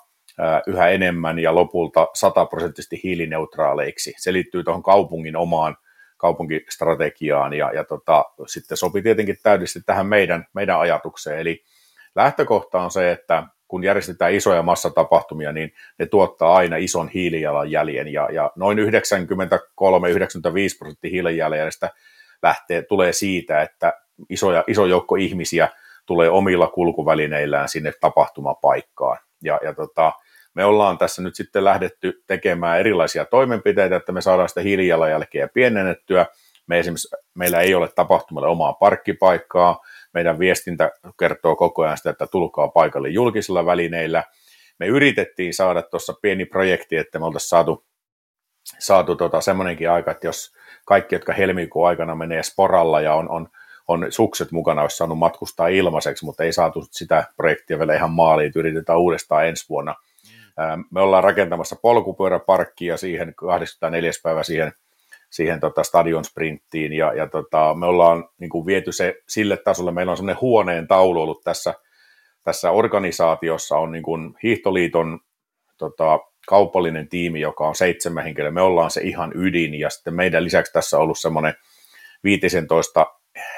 yhä enemmän ja lopulta sataprosenttisesti hiilineutraaleiksi. Se liittyy tuohon kaupungin omaan kaupunkistrategiaan ja, ja tota, sitten sopi tietenkin täydellisesti tähän meidän, meidän ajatukseen. Eli lähtökohta on se, että kun järjestetään isoja massatapahtumia, niin ne tuottaa aina ison hiilijalanjäljen ja, ja noin 93-95 prosenttia hiilijalanjäljestä lähtee, tulee siitä, että isoja, iso joukko ihmisiä tulee omilla kulkuvälineillään sinne tapahtumapaikkaan. Ja, ja tota, me ollaan tässä nyt sitten lähdetty tekemään erilaisia toimenpiteitä, että me saadaan sitä hiilijalanjälkeä pienennettyä. Me esimerkiksi, meillä ei ole tapahtumalle omaa parkkipaikkaa, meidän viestintä kertoo koko ajan sitä, että tulkaa paikalle julkisilla välineillä. Me yritettiin saada tuossa pieni projekti, että me oltaisiin saatu, saatu tota semmoinenkin aika, että jos kaikki, jotka helmikuun aikana menee sporalla ja on, on, on sukset mukana, olisi saanut matkustaa ilmaiseksi, mutta ei saatu sitä projektia vielä ihan maaliin, että yritetään uudestaan ensi vuonna. Me ollaan rakentamassa polkupyöräparkkia siihen 84. päivä siihen siihen tota stadion sprinttiin. Ja, ja tota, me ollaan niin kuin viety se sille tasolle, meillä on semmoinen huoneen taulu ollut tässä, tässä organisaatiossa. On niin kuin Hiihtoliiton tota, kaupallinen tiimi, joka on seitsemän henkilöä, me ollaan se ihan ydin. Ja sitten meidän lisäksi tässä on ollut semmoinen 15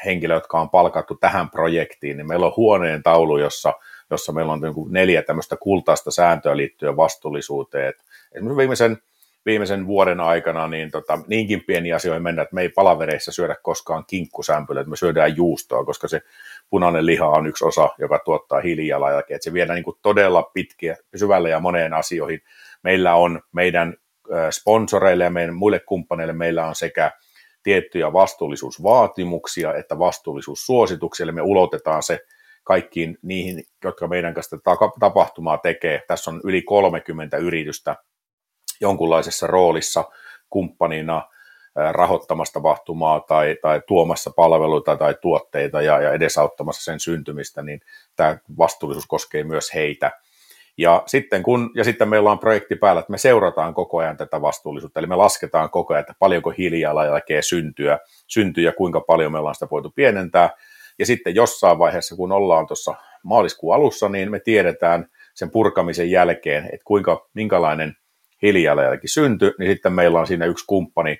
henkilöä, jotka on palkattu tähän projektiin, niin meillä on huoneen taulu, jossa, jossa meillä on niin kuin neljä tämmöistä kultaista sääntöä liittyen vastuullisuuteen. Et esimerkiksi viimeisen viimeisen vuoden aikana niin tota, niinkin pieni asioihin mennä, että me ei palavereissa syödä koskaan kinkkusämpylä, että me syödään juustoa, koska se punainen liha on yksi osa, joka tuottaa hiilijalanjälkeä, se viedään niin kuin todella pitkiä, syvälle ja moneen asioihin. Meillä on meidän sponsoreille ja meidän muille kumppaneille meillä on sekä tiettyjä vastuullisuusvaatimuksia että vastuullisuussuosituksia, eli me ulotetaan se kaikkiin niihin, jotka meidän kanssa tapahtumaa tekee. Tässä on yli 30 yritystä jonkunlaisessa roolissa kumppanina rahoittamassa tapahtumaa tai, tai tuomassa palveluita tai tuotteita ja, ja edesauttamassa sen syntymistä, niin tämä vastuullisuus koskee myös heitä. Ja sitten, kun, ja sitten meillä on projekti päällä, että me seurataan koko ajan tätä vastuullisuutta, eli me lasketaan koko ajan, että paljonko hiilijalanjälkeä syntyä, syntyy ja kuinka paljon me ollaan sitä voitu pienentää. Ja sitten jossain vaiheessa, kun ollaan tuossa maaliskuun alussa, niin me tiedetään sen purkamisen jälkeen, että kuinka, minkälainen hiilijalanjälki syntyi, niin sitten meillä on siinä yksi kumppani,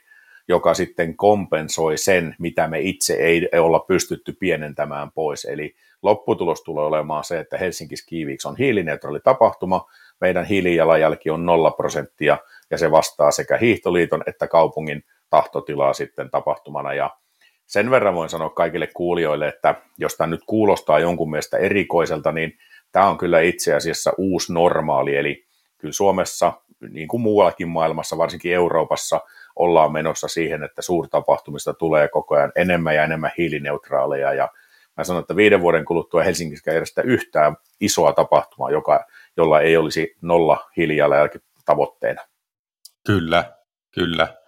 joka sitten kompensoi sen, mitä me itse ei olla pystytty pienentämään pois. Eli lopputulos tulee olemaan se, että Helsinki Ski Weeks on hiilineutraali tapahtuma, meidän hiilijalanjälki on nolla prosenttia, ja se vastaa sekä hiihtoliiton että kaupungin tahtotilaa sitten tapahtumana. Ja sen verran voin sanoa kaikille kuulijoille, että jos tämä nyt kuulostaa jonkun mielestä erikoiselta, niin tämä on kyllä itse asiassa uusi normaali, eli kyllä Suomessa, niin kuin muuallakin maailmassa, varsinkin Euroopassa, ollaan menossa siihen, että suurtapahtumista tulee koko ajan enemmän ja enemmän hiilineutraaleja, ja mä sanon, että viiden vuoden kuluttua Helsingissä järjestä yhtään isoa tapahtumaa, joka, jolla ei olisi nolla hiilijalanjälki tavoitteena. Kyllä, kyllä.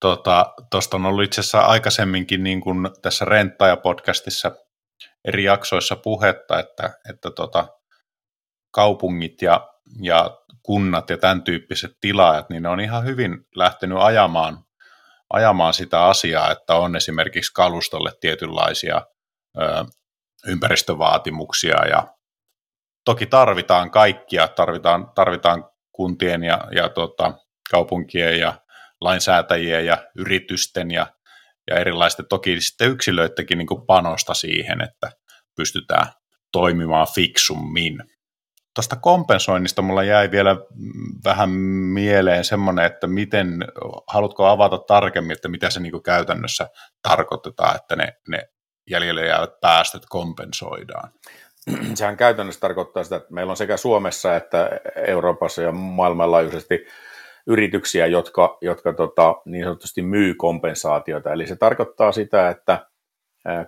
Tuosta tota, on ollut itse asiassa aikaisemminkin niin kuin tässä Renttaja-podcastissa eri jaksoissa puhetta, että, että tota, kaupungit ja, ja kunnat ja tämän tyyppiset tilaajat, niin ne on ihan hyvin lähtenyt ajamaan, ajamaan sitä asiaa, että on esimerkiksi kalustolle tietynlaisia ö, ympäristövaatimuksia ja toki tarvitaan kaikkia, tarvitaan, tarvitaan kuntien ja, ja tota, kaupunkien ja lainsäätäjien ja yritysten ja, ja erilaisten toki sitten yksilöidenkin niin panosta siihen, että pystytään toimimaan fiksummin. Tuosta kompensoinnista mulla jäi vielä vähän mieleen semmoinen, että miten, haluatko avata tarkemmin, että mitä se niin kuin käytännössä tarkoitetaan, että ne, ne jäljelle jäävät päästöt kompensoidaan? Sehän käytännössä tarkoittaa sitä, että meillä on sekä Suomessa että Euroopassa ja maailmanlaajuisesti yrityksiä, jotka, jotka tota, niin sanotusti myy kompensaatiota. Eli se tarkoittaa sitä, että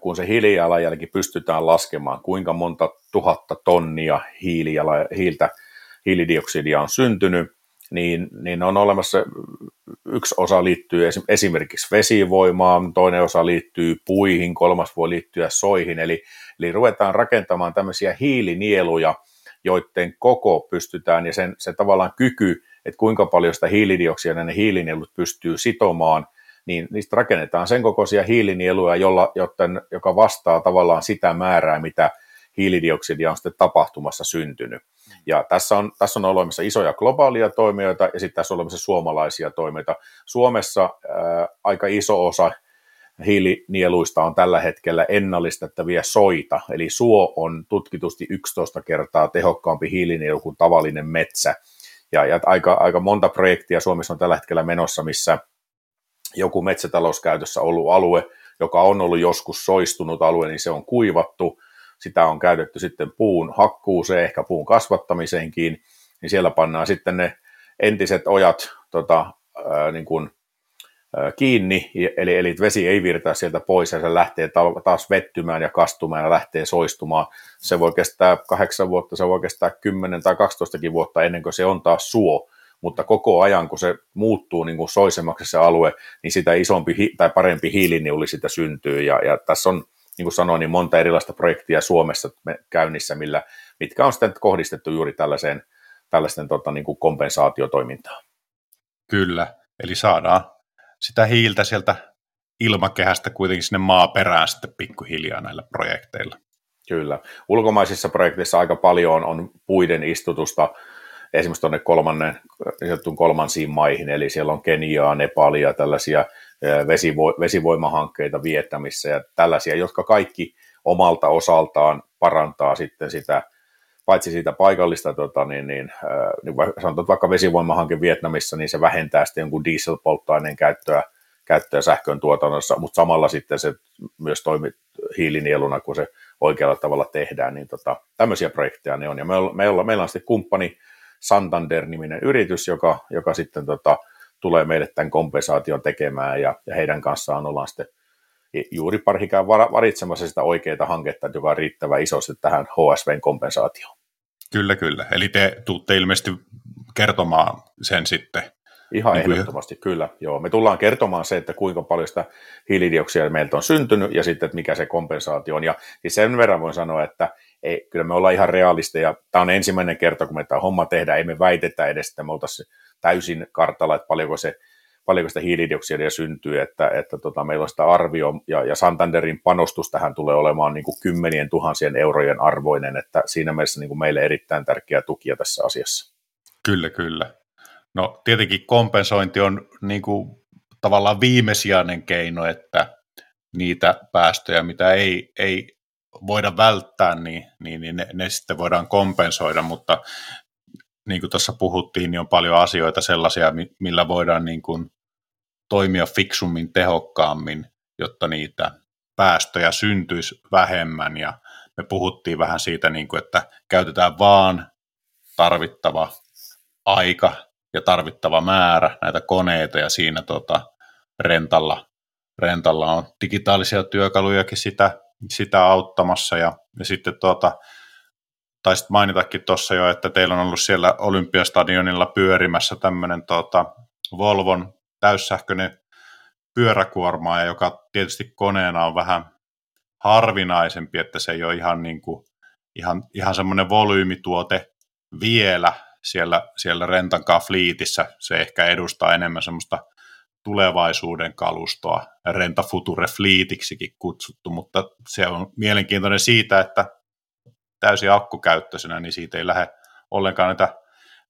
kun se hiilijalanjälki pystytään laskemaan, kuinka monta tuhatta tonnia hiilijala, hiiltä, hiilidioksidia on syntynyt, niin, niin on olemassa, yksi osa liittyy esimerkiksi vesivoimaan, toinen osa liittyy puihin, kolmas voi liittyä soihin, eli, eli ruvetaan rakentamaan tämmöisiä hiilinieluja, joiden koko pystytään ja sen, se tavallaan kyky että kuinka paljon sitä hiilidioksidia ne hiilinielut pystyy sitomaan, niin niistä rakennetaan sen kokoisia hiilinieluja, jolla, joten, joka vastaa tavallaan sitä määrää, mitä hiilidioksidia on sitten tapahtumassa syntynyt. Ja tässä on, tässä on olemassa isoja globaalia toimijoita ja sitten tässä on olemassa suomalaisia toimijoita. Suomessa ää, aika iso osa hiilinieluista on tällä hetkellä ennallistettavia soita, eli suo on tutkitusti 11 kertaa tehokkaampi hiilinielu kuin tavallinen metsä, ja, ja aika, aika monta projektia Suomessa on tällä hetkellä menossa, missä joku metsätalouskäytössä ollut alue, joka on ollut joskus soistunut alue, niin se on kuivattu, sitä on käytetty sitten puun hakkuuseen, ehkä puun kasvattamiseenkin, niin siellä pannaan sitten ne entiset ojat tota, ää, niin kuin kiinni, eli, eli vesi ei virtaa sieltä pois ja se lähtee taas vettymään ja kastumaan ja lähtee soistumaan. Se voi kestää kahdeksan vuotta, se voi kestää 10 tai 12 vuotta ennen kuin se on taas suo, mutta koko ajan, kun se muuttuu niin kuin soisemmaksi se alue, niin sitä isompi tai parempi hiiliniuli sitä syntyy, ja, ja tässä on, niin kuin sanoin, niin monta erilaista projektia Suomessa käynnissä, millä, mitkä on sitten kohdistettu juuri tällaiseen, tällaisten tota, niin kuin kompensaatiotoimintaan. Kyllä, eli saadaan sitä hiiltä sieltä ilmakehästä kuitenkin sinne maaperään sitten pikkuhiljaa näillä projekteilla. Kyllä. Ulkomaisissa projekteissa aika paljon on puiden istutusta esimerkiksi tuonne kolmannen, kolmansiin maihin, eli siellä on Keniaa, Nepalia, tällaisia vesivo, vesivoimahankkeita viettämissä ja tällaisia, jotka kaikki omalta osaltaan parantaa sitten sitä paitsi siitä paikallista, tota, niin, niin, niin sanotaan vaikka vesivoimahanke Vietnamissa, niin se vähentää sitten jonkun dieselpolttoaineen käyttöä, käyttöä sähkön tuotannossa, mutta samalla sitten se myös toimii hiilinieluna, kun se oikealla tavalla tehdään, niin tota, tämmöisiä projekteja ne on. Ja meillä, meillä, meillä on sitten kumppani Santander-niminen yritys, joka, joka sitten tota, tulee meille tämän kompensaation tekemään ja, ja heidän kanssaan ollaan sitten juuri parhikään varitsemassa sitä oikeaa hanketta, joka on riittävän isosti tähän HSVn kompensaatioon. Kyllä, kyllä. Eli te tuutte ilmeisesti kertomaan sen sitten. Ihan niin ehdottomasti, kuin... kyllä. Joo. Me tullaan kertomaan se, että kuinka paljon sitä hiilidioksidia meiltä on syntynyt ja sitten, että mikä se kompensaatio on. Ja siis sen verran voin sanoa, että ei, kyllä me ollaan ihan realisteja. Tämä on ensimmäinen kerta, kun me tämä homma tehdään. Ei me väitetä edes, että me oltaisiin täysin kartalla, että paljonko se paljonko sitä hiilidioksidia syntyy, että, että tota, meillä on sitä arvio, ja, ja Santanderin panostus tähän tulee olemaan niin kuin kymmenien tuhansien eurojen arvoinen, että siinä mielessä niin kuin meille erittäin tärkeä tukia tässä asiassa. Kyllä, kyllä. No tietenkin kompensointi on niin kuin, tavallaan viimesijainen keino, että niitä päästöjä, mitä ei, ei voida välttää, niin, niin, niin ne, ne sitten voidaan kompensoida, mutta niin kuin tuossa puhuttiin, niin on paljon asioita sellaisia, millä voidaan niin kuin toimia fiksummin, tehokkaammin, jotta niitä päästöjä syntyisi vähemmän. Ja me puhuttiin vähän siitä, niin kuin, että käytetään vaan tarvittava aika ja tarvittava määrä näitä koneita, ja siinä tota, rentalla, rentalla on digitaalisia työkalujakin sitä, sitä auttamassa. Ja, ja sitten tuota, taisit mainitakin tuossa jo, että teillä on ollut siellä Olympiastadionilla pyörimässä tämmöinen tota, Volvon täyssähköinen pyöräkuorma, joka tietysti koneena on vähän harvinaisempi, että se ei ole ihan, niin kuin, ihan, ihan semmoinen volyymituote vielä siellä, siellä Rentankaa fliitissä. Se ehkä edustaa enemmän semmoista tulevaisuuden kalustoa, Renta Future Fleetiksikin kutsuttu, mutta se on mielenkiintoinen siitä, että täysin akkukäyttöisenä, niin siitä ei lähde ollenkaan näitä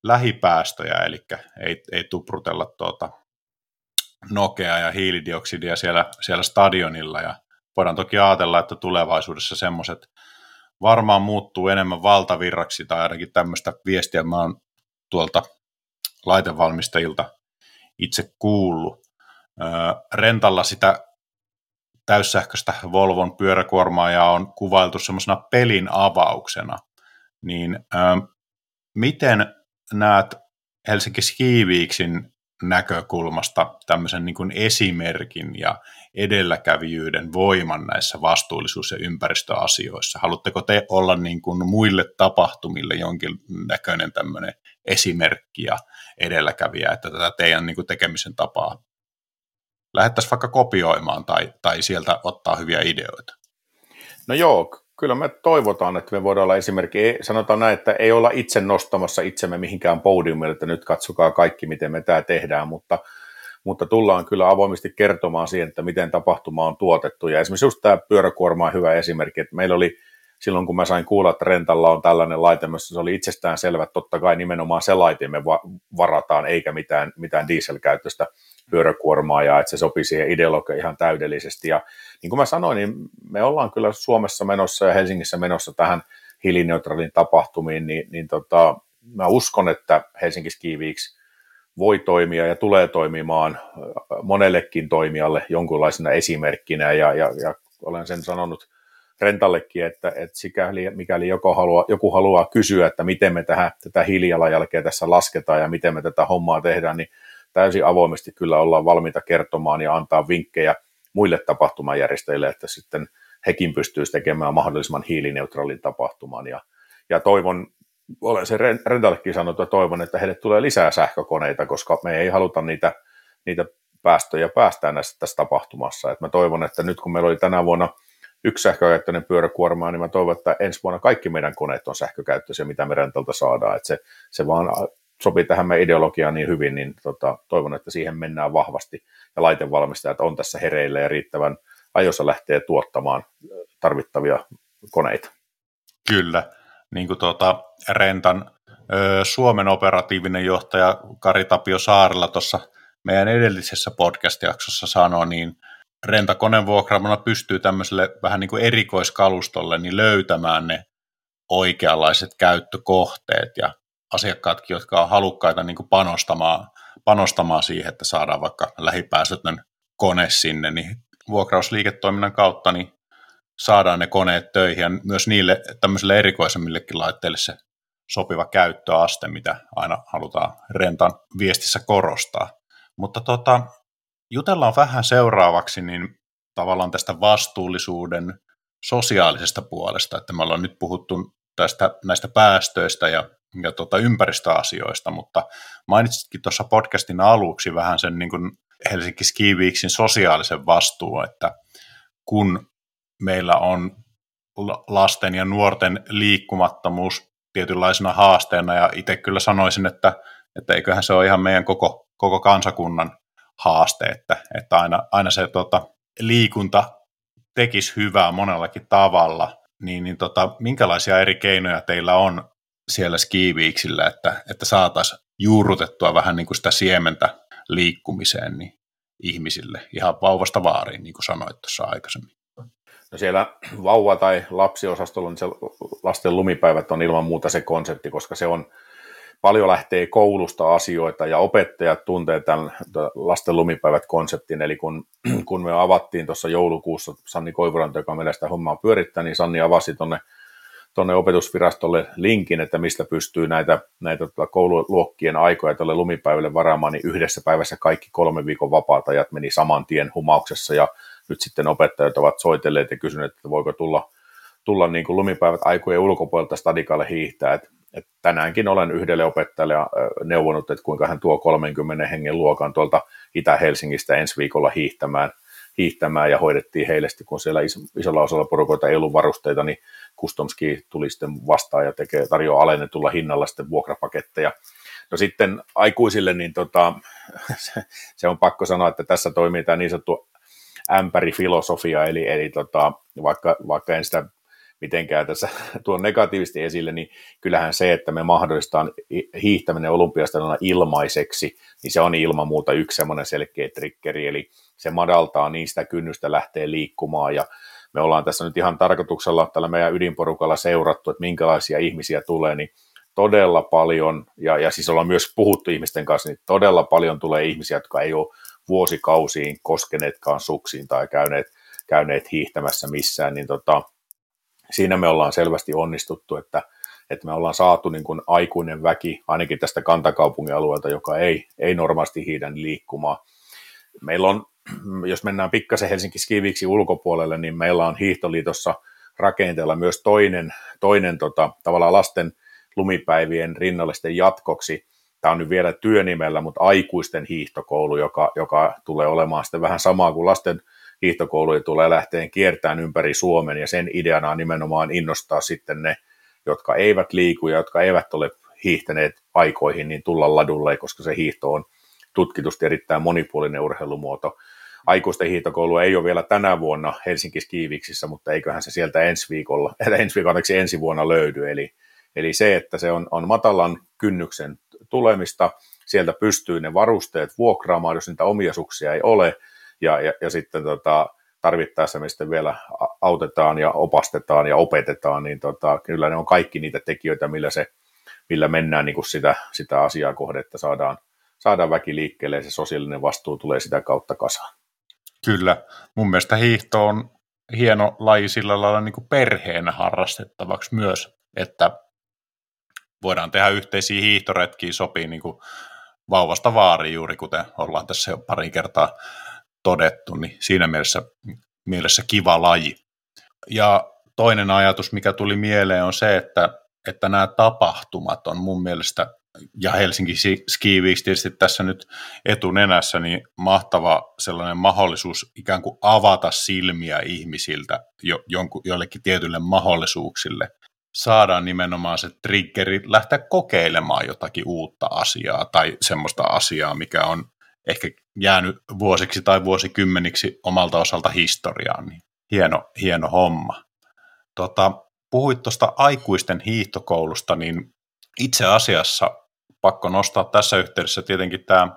lähipäästöjä, eli ei, ei tuprutella tuota nokea ja hiilidioksidia siellä, siellä stadionilla, ja voidaan toki ajatella, että tulevaisuudessa semmoiset varmaan muuttuu enemmän valtavirraksi, tai ainakin tämmöistä viestiä mä oon tuolta laitevalmistajilta itse kuullut. Rentalla sitä täyssähköistä Volvon pyöräkuormaa ja on kuvailtu semmoisena pelin avauksena, niin ää, miten näet Helsinki Skiviiksin näkökulmasta tämmöisen niin kuin esimerkin ja edelläkävijyyden voiman näissä vastuullisuus- ja ympäristöasioissa? Haluatteko te olla niin kuin muille tapahtumille jonkin näköinen tämmöinen esimerkki ja edelläkävijä, että tätä teidän niin kuin tekemisen tapaa lähettäisiin vaikka kopioimaan tai, tai sieltä ottaa hyviä ideoita? No joo, kyllä me toivotaan, että me voidaan olla esimerkki. Sanotaan näin, että ei olla itse nostamassa itsemme mihinkään podiumille, että nyt katsokaa kaikki, miten me tämä tehdään, mutta, mutta tullaan kyllä avoimesti kertomaan siihen, että miten tapahtuma on tuotettu. Ja esimerkiksi just tämä pyöräkuorma on hyvä esimerkki, että meillä oli silloin, kun mä sain kuulla, että Rentalla on tällainen laite, se oli itsestään selvä, että totta kai nimenomaan se laite me varataan, eikä mitään, mitään dieselkäyttöistä pyöräkuormaa ja että se sopii siihen ideologiaan ihan täydellisesti. Ja niin kuin mä sanoin, niin me ollaan kyllä Suomessa menossa ja Helsingissä menossa tähän hiilineutraalin tapahtumiin, niin, niin tota, mä uskon, että Helsinki Ski Weeks voi toimia ja tulee toimimaan monellekin toimijalle jonkunlaisena esimerkkinä ja, ja, ja olen sen sanonut Rentallekin, että, että sikäli, mikäli joku haluaa, joku haluaa kysyä, että miten me tähän, tätä hiilijalanjälkeä tässä lasketaan ja miten me tätä hommaa tehdään, niin täysin avoimesti kyllä ollaan valmiita kertomaan ja antaa vinkkejä muille tapahtumajärjestäjille, että sitten hekin pystyisi tekemään mahdollisimman hiilineutraalin tapahtuman. Ja, ja toivon, olen se Rentallekin sanonut, että toivon, että heille tulee lisää sähkökoneita, koska me ei haluta niitä, niitä päästöjä päästää näissä tässä tapahtumassa. Et mä toivon, että nyt kun meillä oli tänä vuonna yksi sähkökäyttöinen pyöräkuorma, niin mä toivon, että ensi vuonna kaikki meidän koneet on sähkökäyttöisiä, mitä me rentalta saadaan. Et se, se vaan sopii tähän meidän ideologiaan niin hyvin, niin tota, toivon, että siihen mennään vahvasti ja laitevalmistajat on tässä hereillä ja riittävän ajoissa lähtee tuottamaan tarvittavia koneita. Kyllä, niin kuin tuota, Rentan Suomen operatiivinen johtaja Kari Tapio Saarella tuossa meidän edellisessä podcast-jaksossa sanoi, niin rentakoneen vuokraamana pystyy tämmöiselle vähän niin kuin erikoiskalustolle niin löytämään ne oikeanlaiset käyttökohteet ja asiakkaatkin, jotka on halukkaita niin panostamaan, panostamaan siihen, että saadaan vaikka lähipäästötön kone sinne, niin vuokrausliiketoiminnan kautta niin saadaan ne koneet töihin ja myös niille tämmöisille erikoisemmillekin laitteille se sopiva käyttöaste, mitä aina halutaan rentan viestissä korostaa. Mutta tota, jutellaan vähän seuraavaksi niin tavallaan tästä vastuullisuuden sosiaalisesta puolesta, että me ollaan nyt puhuttu tästä, näistä päästöistä ja, ja tota ympäristöasioista, mutta mainitsitkin tuossa podcastin aluksi vähän sen niin kuin Helsinki Ski Weeksin sosiaalisen vastuun, että kun meillä on lasten ja nuorten liikkumattomuus tietynlaisena haasteena, ja itse kyllä sanoisin, että, että eiköhän se ole ihan meidän koko, koko kansakunnan haaste, että, että aina, aina se tota, liikunta tekisi hyvää monellakin tavalla, niin, niin tota, minkälaisia eri keinoja teillä on siellä skiviiksillä, että, että saataisiin juurrutettua vähän niin kuin sitä siementä liikkumiseen niin ihmisille ihan vauvasta vaariin, niin kuin sanoit tuossa aikaisemmin. No siellä vauva- tai lapsiosastolla niin se lasten lumipäivät on ilman muuta se konsepti, koska se on paljon lähtee koulusta asioita ja opettajat tuntee tämän lasten lumipäivät konseptin, eli kun, kun me avattiin tuossa joulukuussa Sanni Koivuranta, joka meillä sitä hommaa pyörittää, niin Sanni avasi tuonne tuonne opetusvirastolle linkin, että mistä pystyy näitä, näitä tuota koululuokkien aikoja tuolle lumipäivälle varaamaan, niin yhdessä päivässä kaikki kolme viikon vapaat ajat meni saman tien humauksessa ja nyt sitten opettajat ovat soitelleet ja kysyneet, että voiko tulla, tulla niin kuin lumipäivät aikojen ulkopuolelta stadikalle hiihtää. Et, et tänäänkin olen yhdelle opettajalle neuvonut, että kuinka hän tuo 30 hengen luokan tuolta Itä-Helsingistä ensi viikolla hiihtämään, hiihtämään ja hoidettiin heille, kun siellä isolla osalla porukoita ei ollut varusteita, niin Customski tuli sitten vastaan ja tekee, tarjoaa alennetulla hinnalla sitten vuokrapaketteja. No sitten aikuisille, niin tota, se, se, on pakko sanoa, että tässä toimii tämä niin sanottu ämpärifilosofia, eli, eli tota, vaikka, vaikka en sitä mitenkään tässä tuon negatiivisesti esille, niin kyllähän se, että me mahdollistaan hiihtäminen olympiastadionilla ilmaiseksi, niin se on ilman muuta yksi semmoinen selkeä triggeri, eli se madaltaa niistä kynnystä lähteä liikkumaan, ja me ollaan tässä nyt ihan tarkoituksella tällä meidän ydinporukalla seurattu, että minkälaisia ihmisiä tulee, niin todella paljon, ja, ja siis ollaan myös puhuttu ihmisten kanssa, niin todella paljon tulee ihmisiä, jotka ei ole vuosikausiin koskeneetkaan suksiin tai käyneet, käyneet hiihtämässä missään, niin tota, siinä me ollaan selvästi onnistuttu, että, että me ollaan saatu niin kuin aikuinen väki, ainakin tästä kantakaupungin alueelta, joka ei, ei normaalisti hiidä liikkumaan. Meillä on, jos mennään pikkasen Helsinki Skiviksi ulkopuolelle, niin meillä on Hiihtoliitossa rakenteella myös toinen, toinen tota, tavallaan lasten lumipäivien rinnallisten jatkoksi tämä on nyt vielä työnimellä, mutta aikuisten hiihtokoulu, joka, joka tulee olemaan sitten vähän samaa kuin lasten hiihtokoulu, tulee lähteen kiertämään ympäri Suomen, ja sen ideana on nimenomaan innostaa sitten ne, jotka eivät liiku ja jotka eivät ole hiihtäneet aikoihin, niin tulla ladulle, koska se hiihto on tutkitusti erittäin monipuolinen urheilumuoto. Aikuisten hiihtokoulu ei ole vielä tänä vuonna Helsinki Skiiviksissä, mutta eiköhän se sieltä ensi viikolla, ensi, viikolla, ensi vuonna löydy. Eli, eli se, että se on, on matalan kynnyksen tulemista, sieltä pystyy ne varusteet vuokraamaan, jos niitä omiasuksia ei ole, ja, ja, ja sitten tota, tarvittaessa me sitten vielä autetaan ja opastetaan ja opetetaan, niin tota, kyllä ne on kaikki niitä tekijöitä, millä, se, millä mennään niin kuin sitä, sitä asiaa kohde, että saadaan, saadaan väki liikkeelle ja se sosiaalinen vastuu tulee sitä kautta kasaan. Kyllä. Mun mielestä hiihto on hieno laji sillä lailla niin kuin perheenä harrastettavaksi myös, että voidaan tehdä yhteisiä hiihtoretkiä, sopii niin kuin vauvasta vaariin juuri kuten ollaan tässä jo pari kertaa todettu, niin siinä mielessä, mielessä kiva laji. Ja toinen ajatus, mikä tuli mieleen, on se, että, että nämä tapahtumat on mun mielestä, ja Helsinki Ski Week tietysti tässä nyt etunenässä, niin mahtava sellainen mahdollisuus ikään kuin avata silmiä ihmisiltä jo, jonkun, jollekin tietylle mahdollisuuksille saadaan nimenomaan se triggeri lähteä kokeilemaan jotakin uutta asiaa tai semmoista asiaa, mikä on ehkä jäänyt vuosiksi tai vuosikymmeniksi omalta osalta historiaan. Niin hieno, hieno homma. Tota, puhuit tuosta aikuisten hiihtokoulusta, niin itse asiassa pakko nostaa tässä yhteydessä tietenkin tämä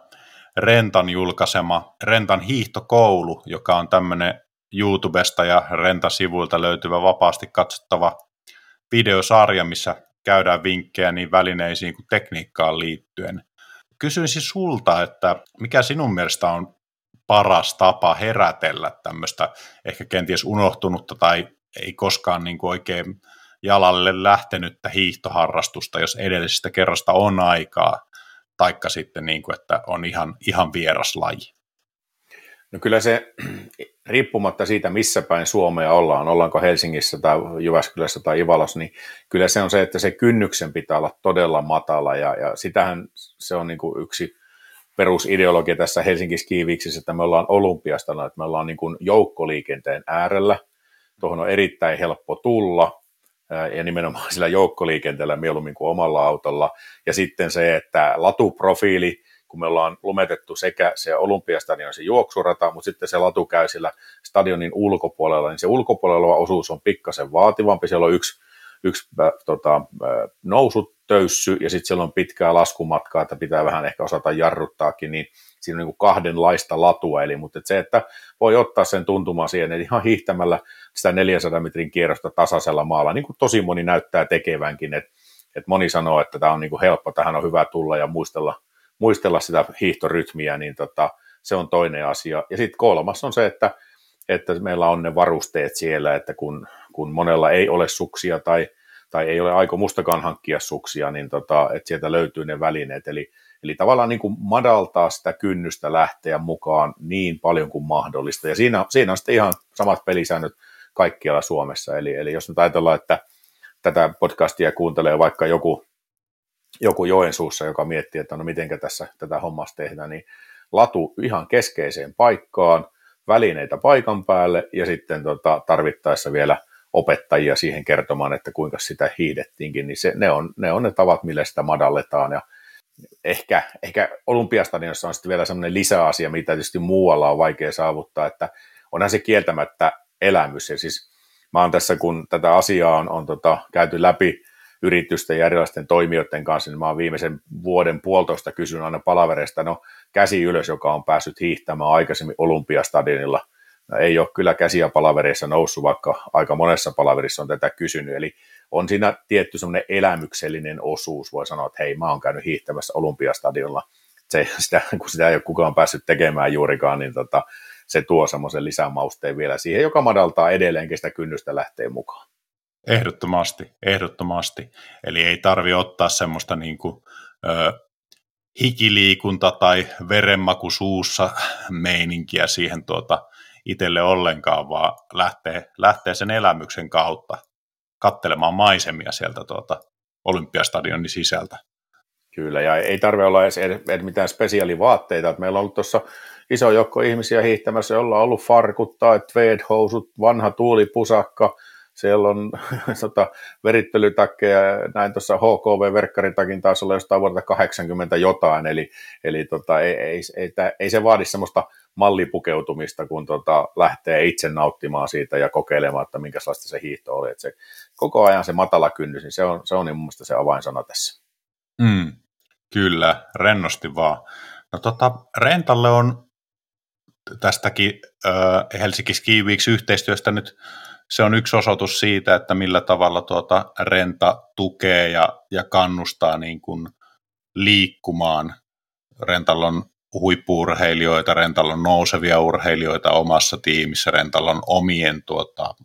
Rentan julkaisema Rentan hiihtokoulu, joka on tämmöinen YouTubesta ja Renta-sivuilta löytyvä vapaasti katsottava videosarja, missä käydään vinkkejä niin välineisiin kuin tekniikkaan liittyen. Kysyisin sulta, että mikä sinun mielestä on paras tapa herätellä tämmöistä ehkä kenties unohtunutta tai ei koskaan niin kuin oikein jalalle lähtenyttä hiihtoharrastusta, jos edellisestä kerrasta on aikaa, taikka sitten niin kuin, että on ihan, ihan vieras laji? No kyllä se, riippumatta siitä, missä päin Suomea ollaan, ollaanko Helsingissä tai Jyväskylässä tai Ivalos, niin kyllä se on se, että se kynnyksen pitää olla todella matala, ja, ja sitähän se on niin kuin yksi perusideologia tässä Helsingin Skiiviksissä, että me ollaan olympiasta, että me ollaan niin kuin joukkoliikenteen äärellä, tuohon on erittäin helppo tulla, ja nimenomaan sillä joukkoliikenteellä mieluummin kuin omalla autolla, ja sitten se, että latuprofiili, kun me ollaan lumetettu sekä se Olympiastadion se juoksurata, mutta sitten se latu käy sillä stadionin ulkopuolella, niin se ulkopuolella osuus on pikkasen vaativampi, siellä on yksi, yksi tota, äh, nousutöyssy ja sitten siellä on pitkää laskumatkaa, että pitää vähän ehkä osata jarruttaakin, niin siinä on niin kahdenlaista latua, eli mutta että se, että voi ottaa sen tuntumaan siihen, että ihan hiihtämällä sitä 400 metrin kierrosta tasaisella maalla, niin kuin tosi moni näyttää tekevänkin, että, että moni sanoo, että tämä on niin helppo, tähän on hyvä tulla ja muistella, muistella sitä hiihtorytmiä, niin tota, se on toinen asia. Ja sitten kolmas on se, että, että meillä on ne varusteet siellä, että kun, kun monella ei ole suksia tai, tai ei ole aikomustakaan hankkia suksia, niin tota, että sieltä löytyy ne välineet. Eli, eli tavallaan niin kuin madaltaa sitä kynnystä lähteä mukaan niin paljon kuin mahdollista. Ja siinä, siinä on sitten ihan samat pelisäännöt kaikkialla Suomessa. Eli, eli jos nyt ajatellaan, että tätä podcastia kuuntelee vaikka joku joku Joensuussa, joka miettii, että no miten tässä tätä hommasta tehdään, niin latu ihan keskeiseen paikkaan, välineitä paikan päälle ja sitten tota, tarvittaessa vielä opettajia siihen kertomaan, että kuinka sitä hiidettiinkin, niin se, ne, on, ne on ne tavat, millä sitä madalletaan ja ehkä, ehkä Olympiastadionissa on sitten vielä semmoinen lisäasia, mitä tietysti muualla on vaikea saavuttaa, että onhan se kieltämättä elämys ja siis mä oon tässä, kun tätä asiaa on, on tota, käyty läpi yritysten ja erilaisten toimijoiden kanssa, niin mä oon viimeisen vuoden puolitoista kysynyt aina palavereista, no käsi ylös, joka on päässyt hiihtämään aikaisemmin Olympiastadionilla. No, ei ole kyllä käsiä palavereissa noussut, vaikka aika monessa palaverissa on tätä kysynyt, eli on siinä tietty semmoinen elämyksellinen osuus, voi sanoa, että hei, mä oon käynyt hiihtämässä Olympiastadionilla, se, sitä, kun sitä ei ole kukaan päässyt tekemään juurikaan, niin tota, se tuo semmoisen lisämausteen vielä siihen, joka madaltaa edelleenkin sitä kynnystä lähteä mukaan. Ehdottomasti, ehdottomasti. Eli ei tarvi ottaa semmoista niin kuin, ö, hikiliikunta tai verenmaku suussa meininkiä siihen tuota itselle ollenkaan, vaan lähtee, lähtee sen elämyksen kautta kattelemaan maisemia sieltä tuota Olympiastadionin sisältä. Kyllä, ja ei tarvitse olla edes, edes mitään spesiaalivaatteita. Meillä on ollut tuossa iso joukko ihmisiä hiihtämässä, jolla on ollut farkut tai tweed-housut, vanha tuulipusakka, siellä on tota, verittelytakkeja, näin tuossa HKV-verkkaritakin taas olla jostain vuodelta 80 jotain, eli, eli tota, ei, ei, ei, ei, se vaadi semmoista mallipukeutumista, kun tota, lähtee itse nauttimaan siitä ja kokeilemaan, että minkälaista se hiihto oli. Et se, koko ajan se matala kynnys, niin se on, se on niin mun se avainsana tässä. Mm, kyllä, rennosti vaan. No tota, Rentalle on tästäkin äh, Helsinki Ski Weeks yhteistyöstä nyt se on yksi osoitus siitä, että millä tavalla tuota renta tukee ja, ja kannustaa niin kuin liikkumaan. Rentalla on huippuurheilijoita, Rentalla on nousevia urheilijoita omassa tiimissä, Rentalla on omien tuota,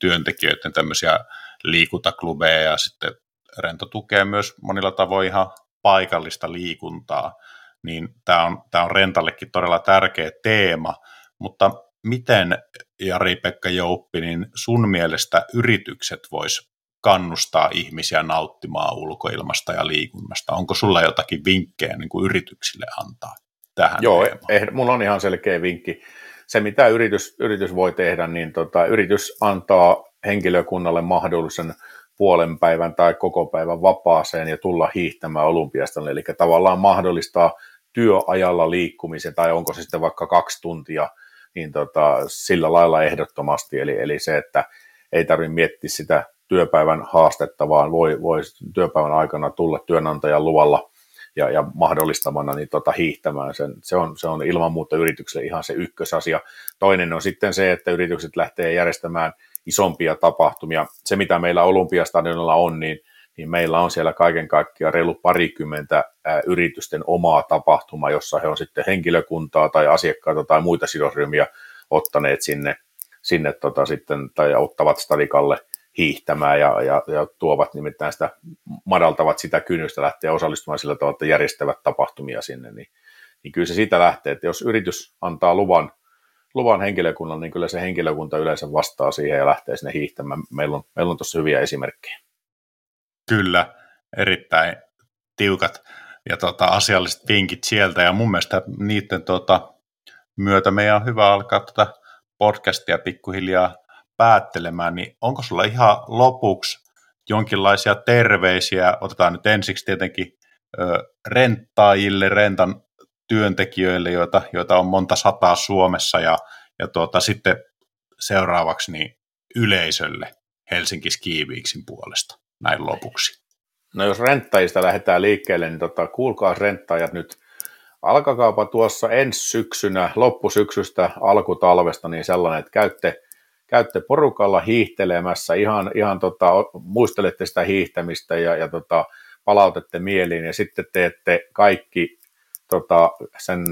työntekijöiden tämmöisiä liikuntaklubeja ja sitten Rento tukee myös monilla tavoin ihan paikallista liikuntaa, niin tämä on, tämä on Rentallekin todella tärkeä teema, mutta miten Jari-Pekka Jouppi, niin sun mielestä yritykset vois kannustaa ihmisiä nauttimaan ulkoilmasta ja liikunnasta? Onko sulla jotakin vinkkejä niin kuin yrityksille antaa tähän Joo, eh, mulla on ihan selkeä vinkki. Se, mitä yritys, yritys voi tehdä, niin tota, yritys antaa henkilökunnalle mahdollisen puolen päivän tai koko päivän vapaaseen ja tulla hiihtämään olympiasta, eli tavallaan mahdollistaa työajalla liikkumisen, tai onko se sitten vaikka kaksi tuntia – niin tota, sillä lailla ehdottomasti. Eli, eli se, että ei tarvitse miettiä sitä työpäivän haastetta, vaan voi, voi työpäivän aikana tulla työnantajan luvalla ja, ja mahdollistamana niin tota, hiihtämään. Sen, se, on, se on ilman muuta yritykselle ihan se ykkösasia. Toinen on sitten se, että yritykset lähtee järjestämään isompia tapahtumia. Se, mitä meillä Olympiastadionilla on, niin niin meillä on siellä kaiken kaikkiaan reilu parikymmentä yritysten omaa tapahtumaa, jossa he on sitten henkilökuntaa tai asiakkaita tai muita sidosryhmiä ottaneet sinne, sinne tota sitten, tai ottavat stadikalle hiihtämään ja, ja, ja tuovat nimittäin sitä, madaltavat sitä kynnystä lähteä osallistumaan sillä tavalla, että järjestävät tapahtumia sinne, niin, niin kyllä se siitä lähtee, että jos yritys antaa luvan, luvan henkilökunnan, niin kyllä se henkilökunta yleensä vastaa siihen ja lähtee sinne hiihtämään. Meillä on, meillä on tuossa hyviä esimerkkejä. Kyllä, erittäin tiukat ja tota, asialliset vinkit sieltä, ja mun mielestä niiden tota, myötä meidän on hyvä alkaa tätä podcastia pikkuhiljaa päättelemään, niin onko sulla ihan lopuksi jonkinlaisia terveisiä, otetaan nyt ensiksi tietenkin renttaajille, rentan työntekijöille, joita, joita on monta sataa Suomessa, ja, ja tuota, sitten seuraavaksi niin yleisölle Helsinki Skiviiksin puolesta näin lopuksi. No jos renttajista lähdetään liikkeelle, niin tota, kuulkaa renttajat nyt, alkakaapa tuossa ensi syksynä, loppusyksystä, alkutalvesta, niin sellainen, että käytte, käytte porukalla hiihtelemässä, ihan, ihan tota, muistelette sitä hiihtämistä ja, ja tota, palautette mieliin ja sitten teette kaikki tota, sen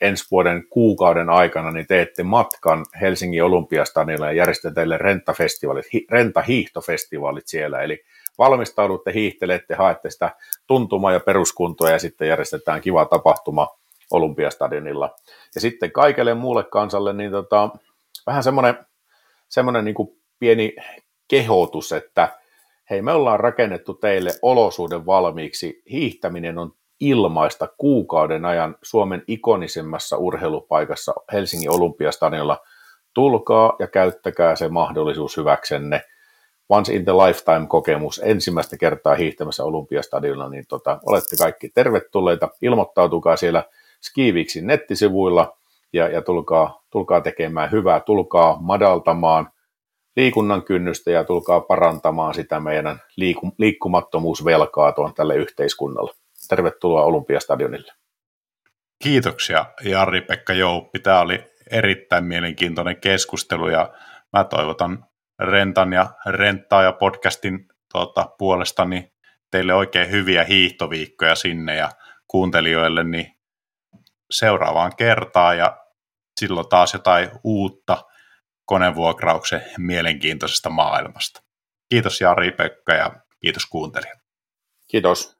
ensi vuoden kuukauden aikana, niin teette matkan Helsingin Olympiastadionille ja järjestetään teille rentafestivaalit, hi, rentahiihtofestivaalit siellä, eli valmistaudutte, hiihtelette, haette sitä tuntumaa ja peruskuntoa ja sitten järjestetään kiva tapahtuma Olympiastadionilla. Ja sitten kaikelle muulle kansalle niin tota, vähän semmoinen, semmoinen niin pieni kehotus, että hei me ollaan rakennettu teille olosuuden valmiiksi, hiihtäminen on ilmaista kuukauden ajan Suomen ikonisemmassa urheilupaikassa Helsingin Olympiastadionilla. Tulkaa ja käyttäkää se mahdollisuus hyväksenne – once in the lifetime kokemus ensimmäistä kertaa hiihtämässä Olympiastadionilla, niin tota, olette kaikki tervetulleita. Ilmoittautukaa siellä Skiviksin nettisivuilla ja, ja tulkaa, tulkaa tekemään hyvää, tulkaa madaltamaan liikunnan kynnystä ja tulkaa parantamaan sitä meidän liiku, liikkumattomuusvelkaa tuon tälle yhteiskunnalle. Tervetuloa Olympiastadionille. Kiitoksia Jari-Pekka Jouppi. Tämä oli erittäin mielenkiintoinen keskustelu ja mä toivotan Rentan ja Renttaa ja podcastin tuota, puolesta niin teille oikein hyviä hiihtoviikkoja sinne ja kuuntelijoille niin seuraavaan kertaan ja silloin taas jotain uutta konevuokrauksen mielenkiintoisesta maailmasta. Kiitos Jari Pekka ja kiitos kuuntelijat. Kiitos.